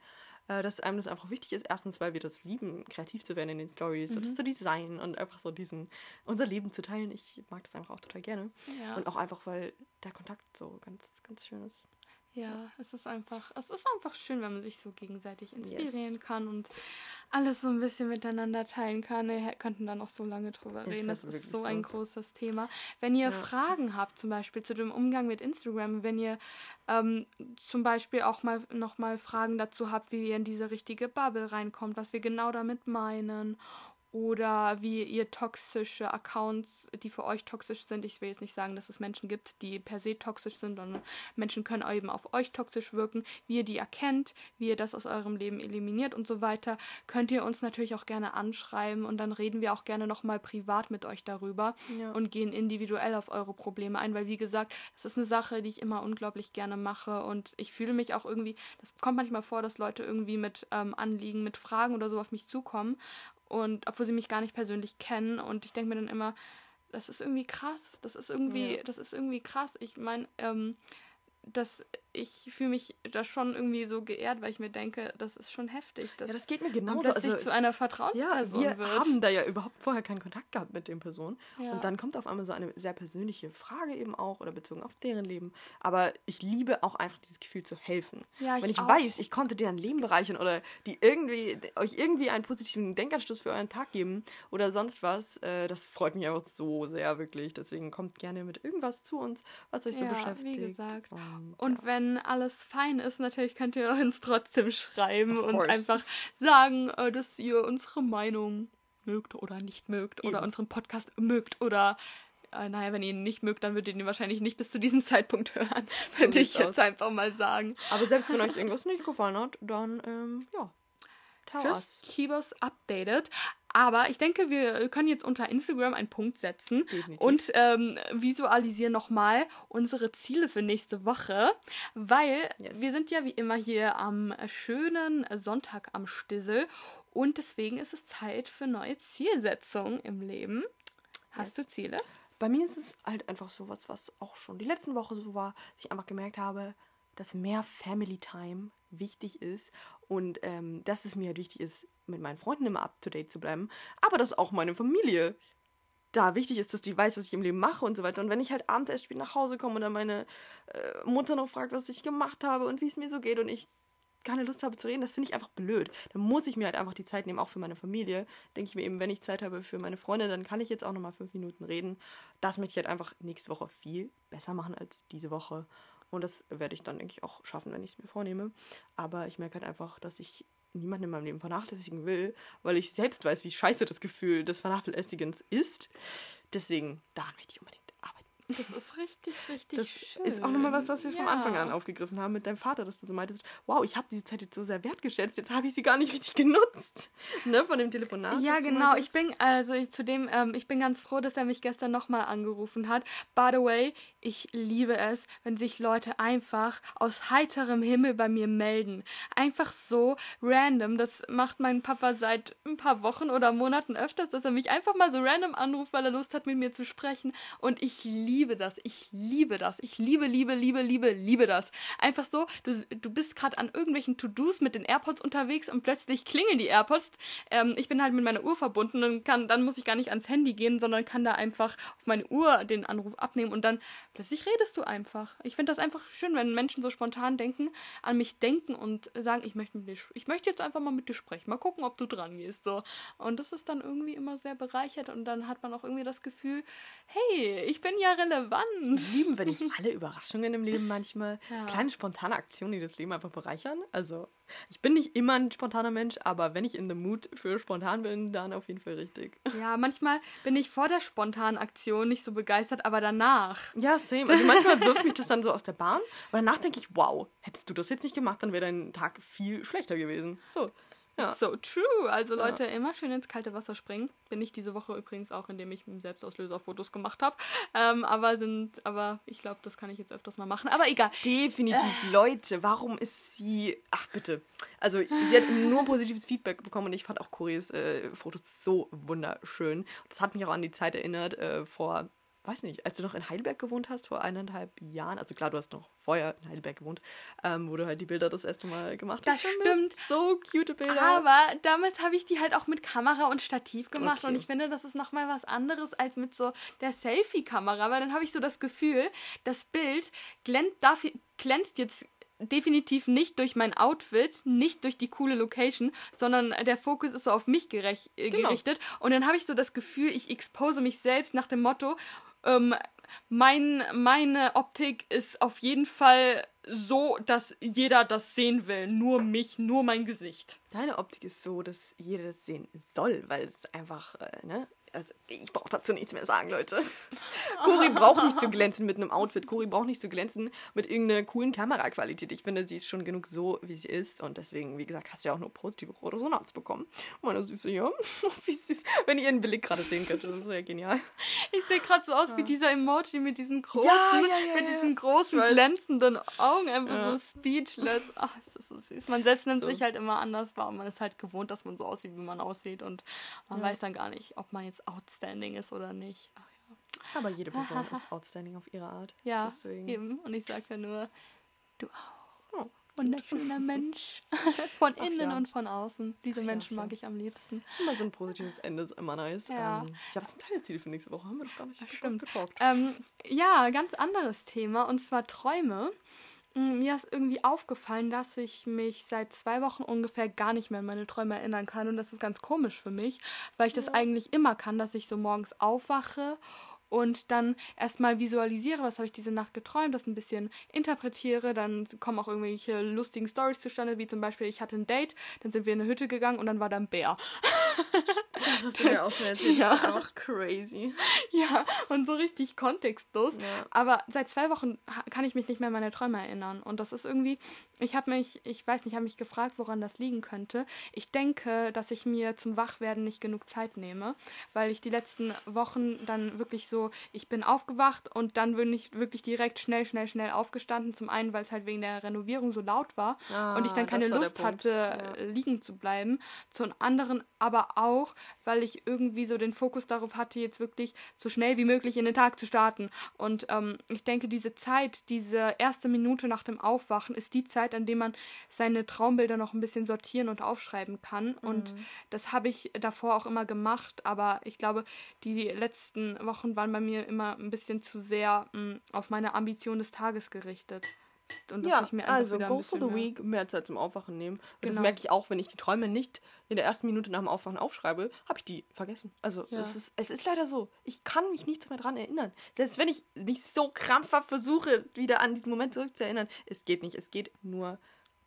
B: Äh, dass einem das einfach wichtig ist. Erstens, weil wir das lieben, kreativ zu werden in den Stories,
A: Mhm.
B: und das zu designen und einfach so diesen, unser Leben zu teilen. Ich mag das einfach auch total gerne.
A: Ja.
B: Und auch einfach, weil der Kontakt so ganz, ganz schön ist.
A: Ja, es ist einfach, es ist einfach schön, wenn man sich so gegenseitig inspirieren kann und alles so ein bisschen miteinander teilen kann. Wir könnten da noch so lange drüber
B: Ist
A: reden.
B: das
A: Das ist so
B: so?
A: ein großes Thema. Wenn ihr
B: Ja.
A: Fragen habt, zum Beispiel zu dem Umgang mit Instagram, wenn ihr ähm, zum Beispiel auch mal noch mal Fragen dazu habt, wie ihr in diese richtige Bubble reinkommt, was wir genau damit meinen. Oder wie ihr toxische Accounts, die für euch toxisch sind. Ich will jetzt nicht sagen, dass es Menschen gibt, die per se toxisch sind, sondern Menschen können eben auf euch toxisch wirken. Wie ihr die erkennt, wie ihr das aus eurem Leben eliminiert und so weiter, könnt ihr uns natürlich auch gerne anschreiben und dann reden wir auch gerne nochmal privat mit euch darüber
B: Ja.
A: und gehen individuell auf eure Probleme ein, weil wie gesagt, das ist eine Sache, die ich immer unglaublich gerne mache und ich fühle mich auch irgendwie, das kommt manchmal vor, dass Leute irgendwie mit ähm, Anliegen, mit Fragen oder so auf mich zukommen und obwohl sie mich gar nicht persönlich kennen und ich denke mir dann immer, das ist irgendwie krass, das ist irgendwie,
B: Ja.
A: das ist irgendwie krass. Ich meine, ähm, dass ich fühle mich da schon irgendwie so geehrt, weil ich mir denke, das ist schon heftig, dass
B: Ja, das geht mir genauso.
A: plötzlich
B: Also,
A: zu einer
B: ja,
A: Vertrauensperson
B: wir
A: wird.
B: haben da ja überhaupt vorher keinen Kontakt gehabt mit den Personen.
A: Ja.
B: Und dann kommt auf einmal so eine sehr persönliche Frage eben auch oder bezogen auf deren Leben. Aber ich liebe auch einfach dieses Gefühl zu helfen.
A: Ja, ich
B: Wenn ich
A: auch.
B: weiß, ich konnte deren Leben bereichern oder die irgendwie, euch irgendwie einen positiven Denkanstoß für euren Tag geben oder sonst was, äh, das freut mich einfach so sehr, wirklich. Deswegen kommt gerne mit irgendwas zu uns, was euch so
A: Ja,
B: beschäftigt.
A: wie gesagt.
B: Und,
A: Und wenn alles fein ist, natürlich könnt ihr uns trotzdem schreiben und einfach sagen, äh, dass ihr unsere Meinung mögt oder nicht mögt oder
B: Eben.
A: unseren Podcast mögt oder äh, naja, wenn ihr ihn nicht mögt, dann würdet ihr ihn wahrscheinlich nicht bis zu diesem Zeitpunkt hören, würde ich jetzt
B: aus.
A: einfach mal sagen.
B: aber selbst wenn euch irgendwas nicht gefallen hat, dann, ähm, ja, tell us.
A: Just keep us updated. Aber ich denke, wir können jetzt unter Instagram einen Punkt setzen
B: Definitiv.
A: und ähm, visualisieren nochmal unsere Ziele für nächste Woche, weil
B: Yes.
A: wir sind ja wie immer hier am schönen Sonntag am Stissel und deswegen ist es Zeit für neue Zielsetzungen im Leben. Hast
B: Yes.
A: du Ziele?
B: Bei mir ist es halt einfach so was, was auch schon die letzten Woche so war, dass ich einfach gemerkt habe, dass mehr Family Time wichtig ist und ähm, dass es mir halt wichtig ist, mit meinen Freunden immer up to date zu bleiben, aber dass auch meine Familie da wichtig ist, dass die weiß, was ich im Leben mache und so weiter. Und wenn ich halt abends erst spät nach Hause komme und dann meine äh, Mutter noch fragt, was ich gemacht habe und wie es mir so geht und ich keine Lust habe zu reden, das finde ich einfach blöd. Dann muss ich mir halt einfach die Zeit nehmen, auch für meine Familie. Denke ich mir eben, wenn ich Zeit habe für meine Freunde, dann kann ich jetzt auch nochmal fünf Minuten reden. Das möchte ich halt einfach nächste Woche viel besser machen als diese Woche. Und das werde ich dann, denke ich, auch schaffen, wenn ich es mir vornehme. Aber ich merke halt einfach, dass ich niemanden in meinem Leben vernachlässigen will, weil ich selbst weiß, wie scheiße das Gefühl des Vernachlässigens ist. Deswegen, daran möchte ich unbedingt.
A: Das ist richtig, richtig
B: Das
A: schön.
B: ist auch nochmal was, was wir vom
A: Ja.
B: Anfang an aufgegriffen haben mit deinem Vater, dass du so meintest, wow, ich habe diese Zeit jetzt so sehr wertgeschätzt, jetzt habe ich sie gar nicht richtig genutzt. Ne, von dem Telefonat.
A: Ja, genau. Ich bin, also ich, zudem, ähm, ich bin ganz froh, dass er mich gestern nochmal angerufen hat. By the way, ich liebe es, wenn sich Leute einfach aus heiterem Himmel bei mir melden. Einfach so random. Das macht mein Papa seit ein paar Wochen oder Monaten öfters, dass er mich einfach mal so random anruft, weil er Lust hat, mit mir zu sprechen. Und ich liebe das. Ich liebe das. Ich liebe, liebe, liebe, liebe, liebe das. Einfach so, du, du bist gerade an irgendwelchen To-Dos mit den AirPods unterwegs und plötzlich klingeln die AirPods. Ähm, ich bin halt mit meiner Uhr verbunden und kann, dann muss ich gar nicht ans Handy gehen, sondern kann da einfach auf meine Uhr den Anruf abnehmen und dann plötzlich redest du einfach. Ich finde das einfach schön, wenn Menschen so spontan denken, an mich denken und sagen, ich möchte mit dir, ich möchte jetzt einfach mal mit dir sprechen, mal gucken, ob du dran gehst, so. Und das ist dann irgendwie immer sehr bereichert und dann hat man auch irgendwie das Gefühl, hey, ich bin ja relevant.
B: lieben wir nicht alle Überraschungen im Leben manchmal?
A: Ja.
B: Kleine spontane Aktionen, die das Leben einfach bereichern. Also, ich bin nicht immer ein spontaner Mensch, aber wenn ich in the mood für spontan bin, dann auf jeden Fall richtig.
A: Ja, manchmal bin ich vor der spontanen Aktion nicht so begeistert, aber danach.
B: Ja, same. Also manchmal wirft mich das dann so aus der Bahn, aber danach denke ich, wow, hättest du das jetzt nicht gemacht, dann wäre dein Tag viel schlechter gewesen. So. Ja.
A: So true. Also Leute, immer schön ins kalte Wasser springen. Bin ich diese Woche übrigens auch, indem ich mit dem Selbstauslöser Fotos gemacht habe. Ähm, aber sind, aber ich glaube, das kann ich jetzt öfters mal machen. Aber egal.
B: Definitiv, Leute, warum ist sie. Ach, bitte. Also, sie hat nur positives Feedback bekommen und ich fand auch Coreys äh, Fotos so wunderschön. Das hat mich auch an die Zeit erinnert, äh, vor weiß nicht, als du noch in Heidelberg gewohnt hast, vor eineinhalb Jahren, also klar, du hast noch vorher in Heidelberg gewohnt, ähm, wo du halt die Bilder das erste Mal gemacht
A: Das
B: hast. damit.
A: stimmt.
B: So cute Bilder.
A: Aber damals habe ich die halt auch mit Kamera und Stativ gemacht
B: Okay.
A: und ich finde, das ist nochmal was anderes als mit so der Selfie-Kamera, weil dann habe ich so das Gefühl, das Bild glänzt, dafür, glänzt jetzt definitiv nicht durch mein Outfit, nicht durch die coole Location, sondern der Fokus ist so auf mich gerech äh,
B: Genau.
A: gerichtet und dann habe ich so das Gefühl, ich expose mich selbst nach dem Motto, ähm, mein, meine Optik ist auf jeden Fall so, dass jeder das sehen will. Nur mich, nur mein Gesicht.
B: Deine Optik ist so, dass jeder das sehen soll, weil es einfach, äh, ne? Also, ich brauche dazu nichts mehr sagen, Leute. Cori braucht nicht zu glänzen mit einem Outfit. Cori braucht nicht zu glänzen mit irgendeiner coolen Kameraqualität. Ich finde, sie ist schon genug so, wie sie ist. Und deswegen, wie gesagt, hast du ja auch nur positive Resonanz bekommen. Meine Süße, ja. wie süß. Wenn ihr ihren Blick gerade sehen könntet, das wäre genial.
A: Ich sehe gerade so aus wie dieser Emoji mit diesen großen,
B: Ja, ja, ja,
A: mit
B: ja.
A: diesen großen glänzenden Augen, einfach
B: Ja.
A: so speechless. Ach, ist so süß. Man selbst nimmt
B: So.
A: sich halt immer anders wahr und man ist halt gewohnt, dass man so aussieht, wie man aussieht und man
B: Ja.
A: weiß dann gar nicht, ob man jetzt outstanding ist oder nicht. Ach,
B: Aber jede Person ist outstanding auf ihre Art.
A: ja,
B: Deswegen.
A: eben. Und ich sage ja nur, du auch.
B: Oh,
A: Wunderschöner Mensch. Von innen
B: ja.
A: und von außen. Diese
B: ja,
A: Menschen
B: schön.
A: mag ich am liebsten.
B: Immer so ein positives Ende ist immer nice.
A: Ja.
B: Ähm, ja, was sind deine Ziele für nächste Woche? Haben wir doch gar nicht
A: stimmt.
B: getalkt.
A: Ähm, ja, ganz anderes Thema und zwar Träume. Mm, Mir ist irgendwie aufgefallen, dass ich mich seit zwei Wochen ungefähr gar nicht mehr an meine Träume erinnern kann. Und das ist ganz komisch für mich, weil ich das eigentlich immer kann, dass ich so morgens aufwache und dann erstmal visualisiere, was habe ich diese Nacht geträumt, das ein bisschen interpretiere, dann kommen auch irgendwelche lustigen Stories zustande, wie zum Beispiel, ich hatte ein Date, dann sind wir in eine Hütte gegangen und dann war da ein Bär.
B: Das hast du mir auch schon erzählt.
A: Ja.
B: Das ist einfach crazy.
A: Ja, und so richtig kontextlos.
B: Ja.
A: Aber seit zwei Wochen kann ich mich nicht mehr an meine Träume erinnern. Und das ist irgendwie, ich habe mich, ich weiß nicht, habe mich gefragt, woran das liegen könnte. Ich denke, dass ich mir zum Wachwerden nicht genug Zeit nehme, weil ich die letzten Wochen dann wirklich so, ich bin aufgewacht und dann bin ich wirklich direkt schnell, schnell, schnell aufgestanden. Zum einen, weil es halt wegen der Renovierung so laut war
B: Ah,
A: und ich dann
B: das
A: keine Lust hatte,
B: Ja.
A: liegen zu bleiben. Zum anderen aber auch, weil ich irgendwie so den Fokus darauf hatte, jetzt wirklich so schnell wie möglich in den Tag zu starten. Und ähm, ich denke, diese Zeit, diese erste Minute nach dem Aufwachen, ist die Zeit, an der man seine Traumbilder noch ein bisschen sortieren und aufschreiben kann. Und das habe ich davor auch immer gemacht, aber ich glaube, die letzten Wochen waren bei mir immer ein bisschen zu sehr mh, auf meine Ambition des Tages gerichtet. Und
B: Ja, also go for the
A: mehr-
B: week, mehr Zeit zum Aufwachen nehmen. Und Das
A: Genau.
B: merke ich auch, wenn ich die Träume nicht in der ersten Minute nach dem Aufwachen aufschreibe, habe ich die vergessen. Also
A: Ja.
B: es, ist, es ist leider so. Ich kann mich nicht mehr dran erinnern. Selbst wenn ich nicht so krampfhaft versuche, wieder an diesen Moment zurückzuerinnern, es geht nicht. Es geht nur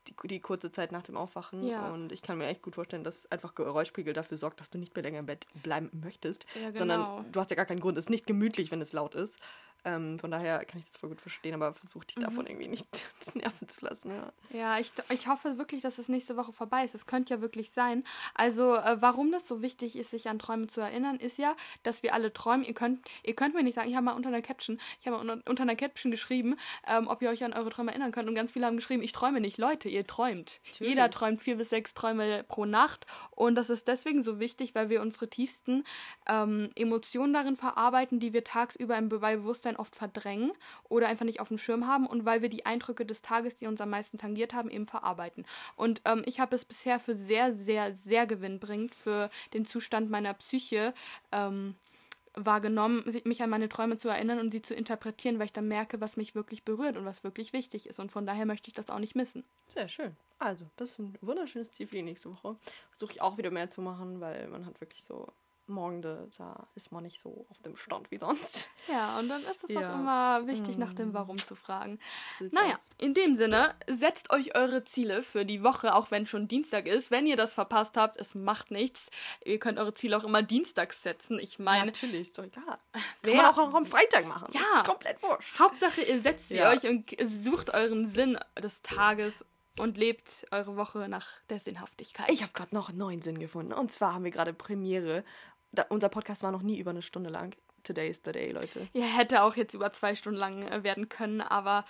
B: die, die kurze Zeit nach dem Aufwachen.
A: Ja.
B: Und ich kann mir echt gut vorstellen, dass einfach Geräuschpegel dafür sorgt, dass du nicht mehr länger im Bett bleiben möchtest.
A: Ja, genau.
B: Sondern du hast ja gar keinen Grund. Es ist nicht gemütlich, wenn es laut ist. Ähm, von daher kann ich das voll gut verstehen, aber versuch
A: Mhm.
B: dich davon irgendwie nicht nerven zu lassen. Ja.
A: Ja, ich, ich hoffe wirklich, dass es nächste Woche vorbei ist. Es könnte ja wirklich sein. Also, äh, warum das so wichtig ist, sich an Träume zu erinnern, ist ja, dass wir alle träumen. Ihr könnt, ihr könnt mir nicht sagen, ich habe mal unter einer Caption, ich habe mal unter, unter einer Caption geschrieben, ähm, ob ihr euch an eure Träume erinnern könnt. Und ganz viele haben geschrieben, ich träume nicht. Leute, ihr träumt.
B: Natürlich.
A: Jeder träumt vier bis sechs Träume pro Nacht. Und das ist deswegen so wichtig, weil wir unsere tiefsten ähm, Emotionen darin verarbeiten, die wir tagsüber im Be- bei Bewusstsein oft verdrängen oder einfach nicht auf dem Schirm haben und weil wir die Eindrücke des Tages, die uns am meisten tangiert haben, eben verarbeiten. Und ähm, ich habe es bisher für sehr, sehr, sehr gewinnbringend für den Zustand meiner Psyche ähm, wahrgenommen, mich an meine Träume zu erinnern und sie zu interpretieren, weil ich dann merke, was mich wirklich berührt und was wirklich wichtig ist. Und von daher möchte ich das auch nicht missen.
B: Sehr schön. Also, das ist ein wunderschönes Ziel für die nächste Woche. Versuche ich auch wieder mehr zu machen, weil man hat wirklich so Morgende, da ist man nicht so auf dem Stand wie sonst.
A: Ja, und dann ist es
B: Ja.
A: auch immer wichtig, nach dem Warum zu fragen. Naja,
B: aus.
A: in dem Sinne, setzt euch eure Ziele für die Woche, auch wenn schon Dienstag ist. Wenn ihr das verpasst habt, es macht nichts. Ihr könnt eure Ziele auch immer dienstags setzen. Ich meine,
B: Natürlich, ist doch egal. Kann man auch am Freitag machen.
A: Ja.
B: Das ist komplett wurscht.
A: Hauptsache, ihr setzt sie
B: Ja.
A: euch und sucht euren Sinn des Tages und lebt eure Woche nach der Sinnhaftigkeit.
B: Ich habe gerade noch einen neuen Sinn gefunden. Und zwar haben wir gerade Premiere. Da, unser Podcast war noch nie über eine Stunde lang. Today is the day, Leute.
A: Ja, hätte auch jetzt über zwei Stunden lang äh, werden können, aber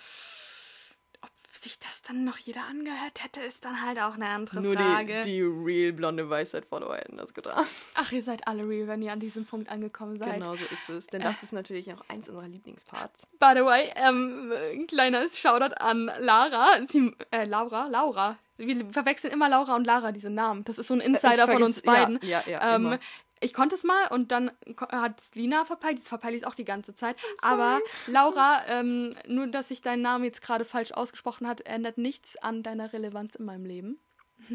A: ob sich das dann noch jeder angehört hätte, ist dann halt auch eine andere
B: Nur
A: Frage.
B: die, die real blonde Weisheit-Follower hätten das getan.
A: Ach, ihr seid alle real, wenn ihr an diesem Punkt angekommen seid.
B: Genau so ist es. Denn das ist natürlich auch eins unserer Lieblingsparts.
A: By the way, ähm, ein kleines Shoutout an Lara. Sie, äh, Laura? Laura. Wir verwechseln immer Laura und Lara, diese Namen. Das ist so ein Insider
B: Ich
A: von uns
B: vergiss- ja,
A: beiden.
B: ja, ja,
A: ähm. Ich konnte es mal und dann hat Lina verpeilt. Jetzt verpeile ich es auch die ganze Zeit. Aber Laura, ähm, nur dass ich deinen Namen jetzt gerade falsch ausgesprochen hat, ändert nichts an deiner Relevanz in meinem Leben.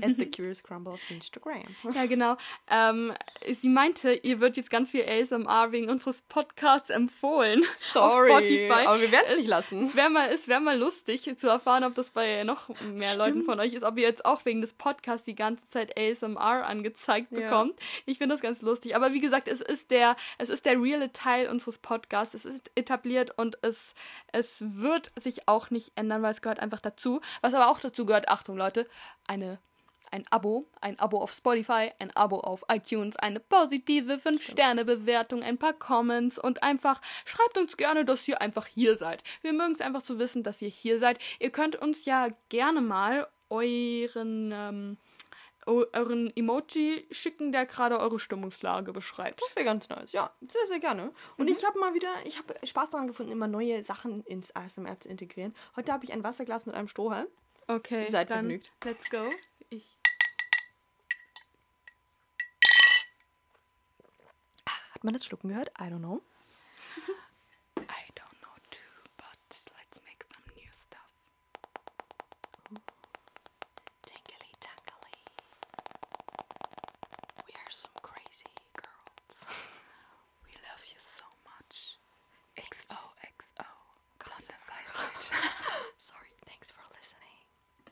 B: At the Curious Crumble auf Instagram.
A: Ja, genau. Ähm, sie meinte, ihr wird jetzt ganz viel ASMR wegen unseres Podcasts empfohlen.
B: Sorry,
A: Auf Spotify.
B: aber wir werden's
A: Es-
B: nicht lassen.
A: Es wäre mal, es wär mal lustig zu erfahren, ob das bei noch mehr Leuten von euch ist, ob ihr jetzt auch wegen des Podcasts die ganze Zeit ASMR angezeigt
B: Ja.
A: bekommt. Ich finde das ganz lustig. Aber wie gesagt, es ist der, es ist der reale Teil unseres Podcasts. Es ist etabliert und es, es wird sich auch nicht ändern, weil es gehört einfach dazu. Was aber auch dazu gehört, Achtung Leute, eine ein Abo, ein Abo auf Spotify, ein Abo auf iTunes, eine positive 5-Sterne-Bewertung, ein paar Comments und einfach schreibt uns gerne, dass ihr einfach hier seid. Wir mögen es einfach zu wissen, dass ihr hier seid. Ihr könnt uns ja gerne mal euren, ähm, eu- euren Emoji schicken, der gerade eure Stimmungslage beschreibt.
B: Das wäre ganz nice. Ja, sehr, sehr gerne. Und ich habe mal wieder, ich habe Spaß daran gefunden, immer neue Sachen ins ASMR zu integrieren. Heute habe ich ein Wasserglas mit einem Strohhalm.
A: Okay,
B: Seid
A: dann
B: vergnügt.
A: let's go. Ich
B: Man das Schlucken gehört? I don't know.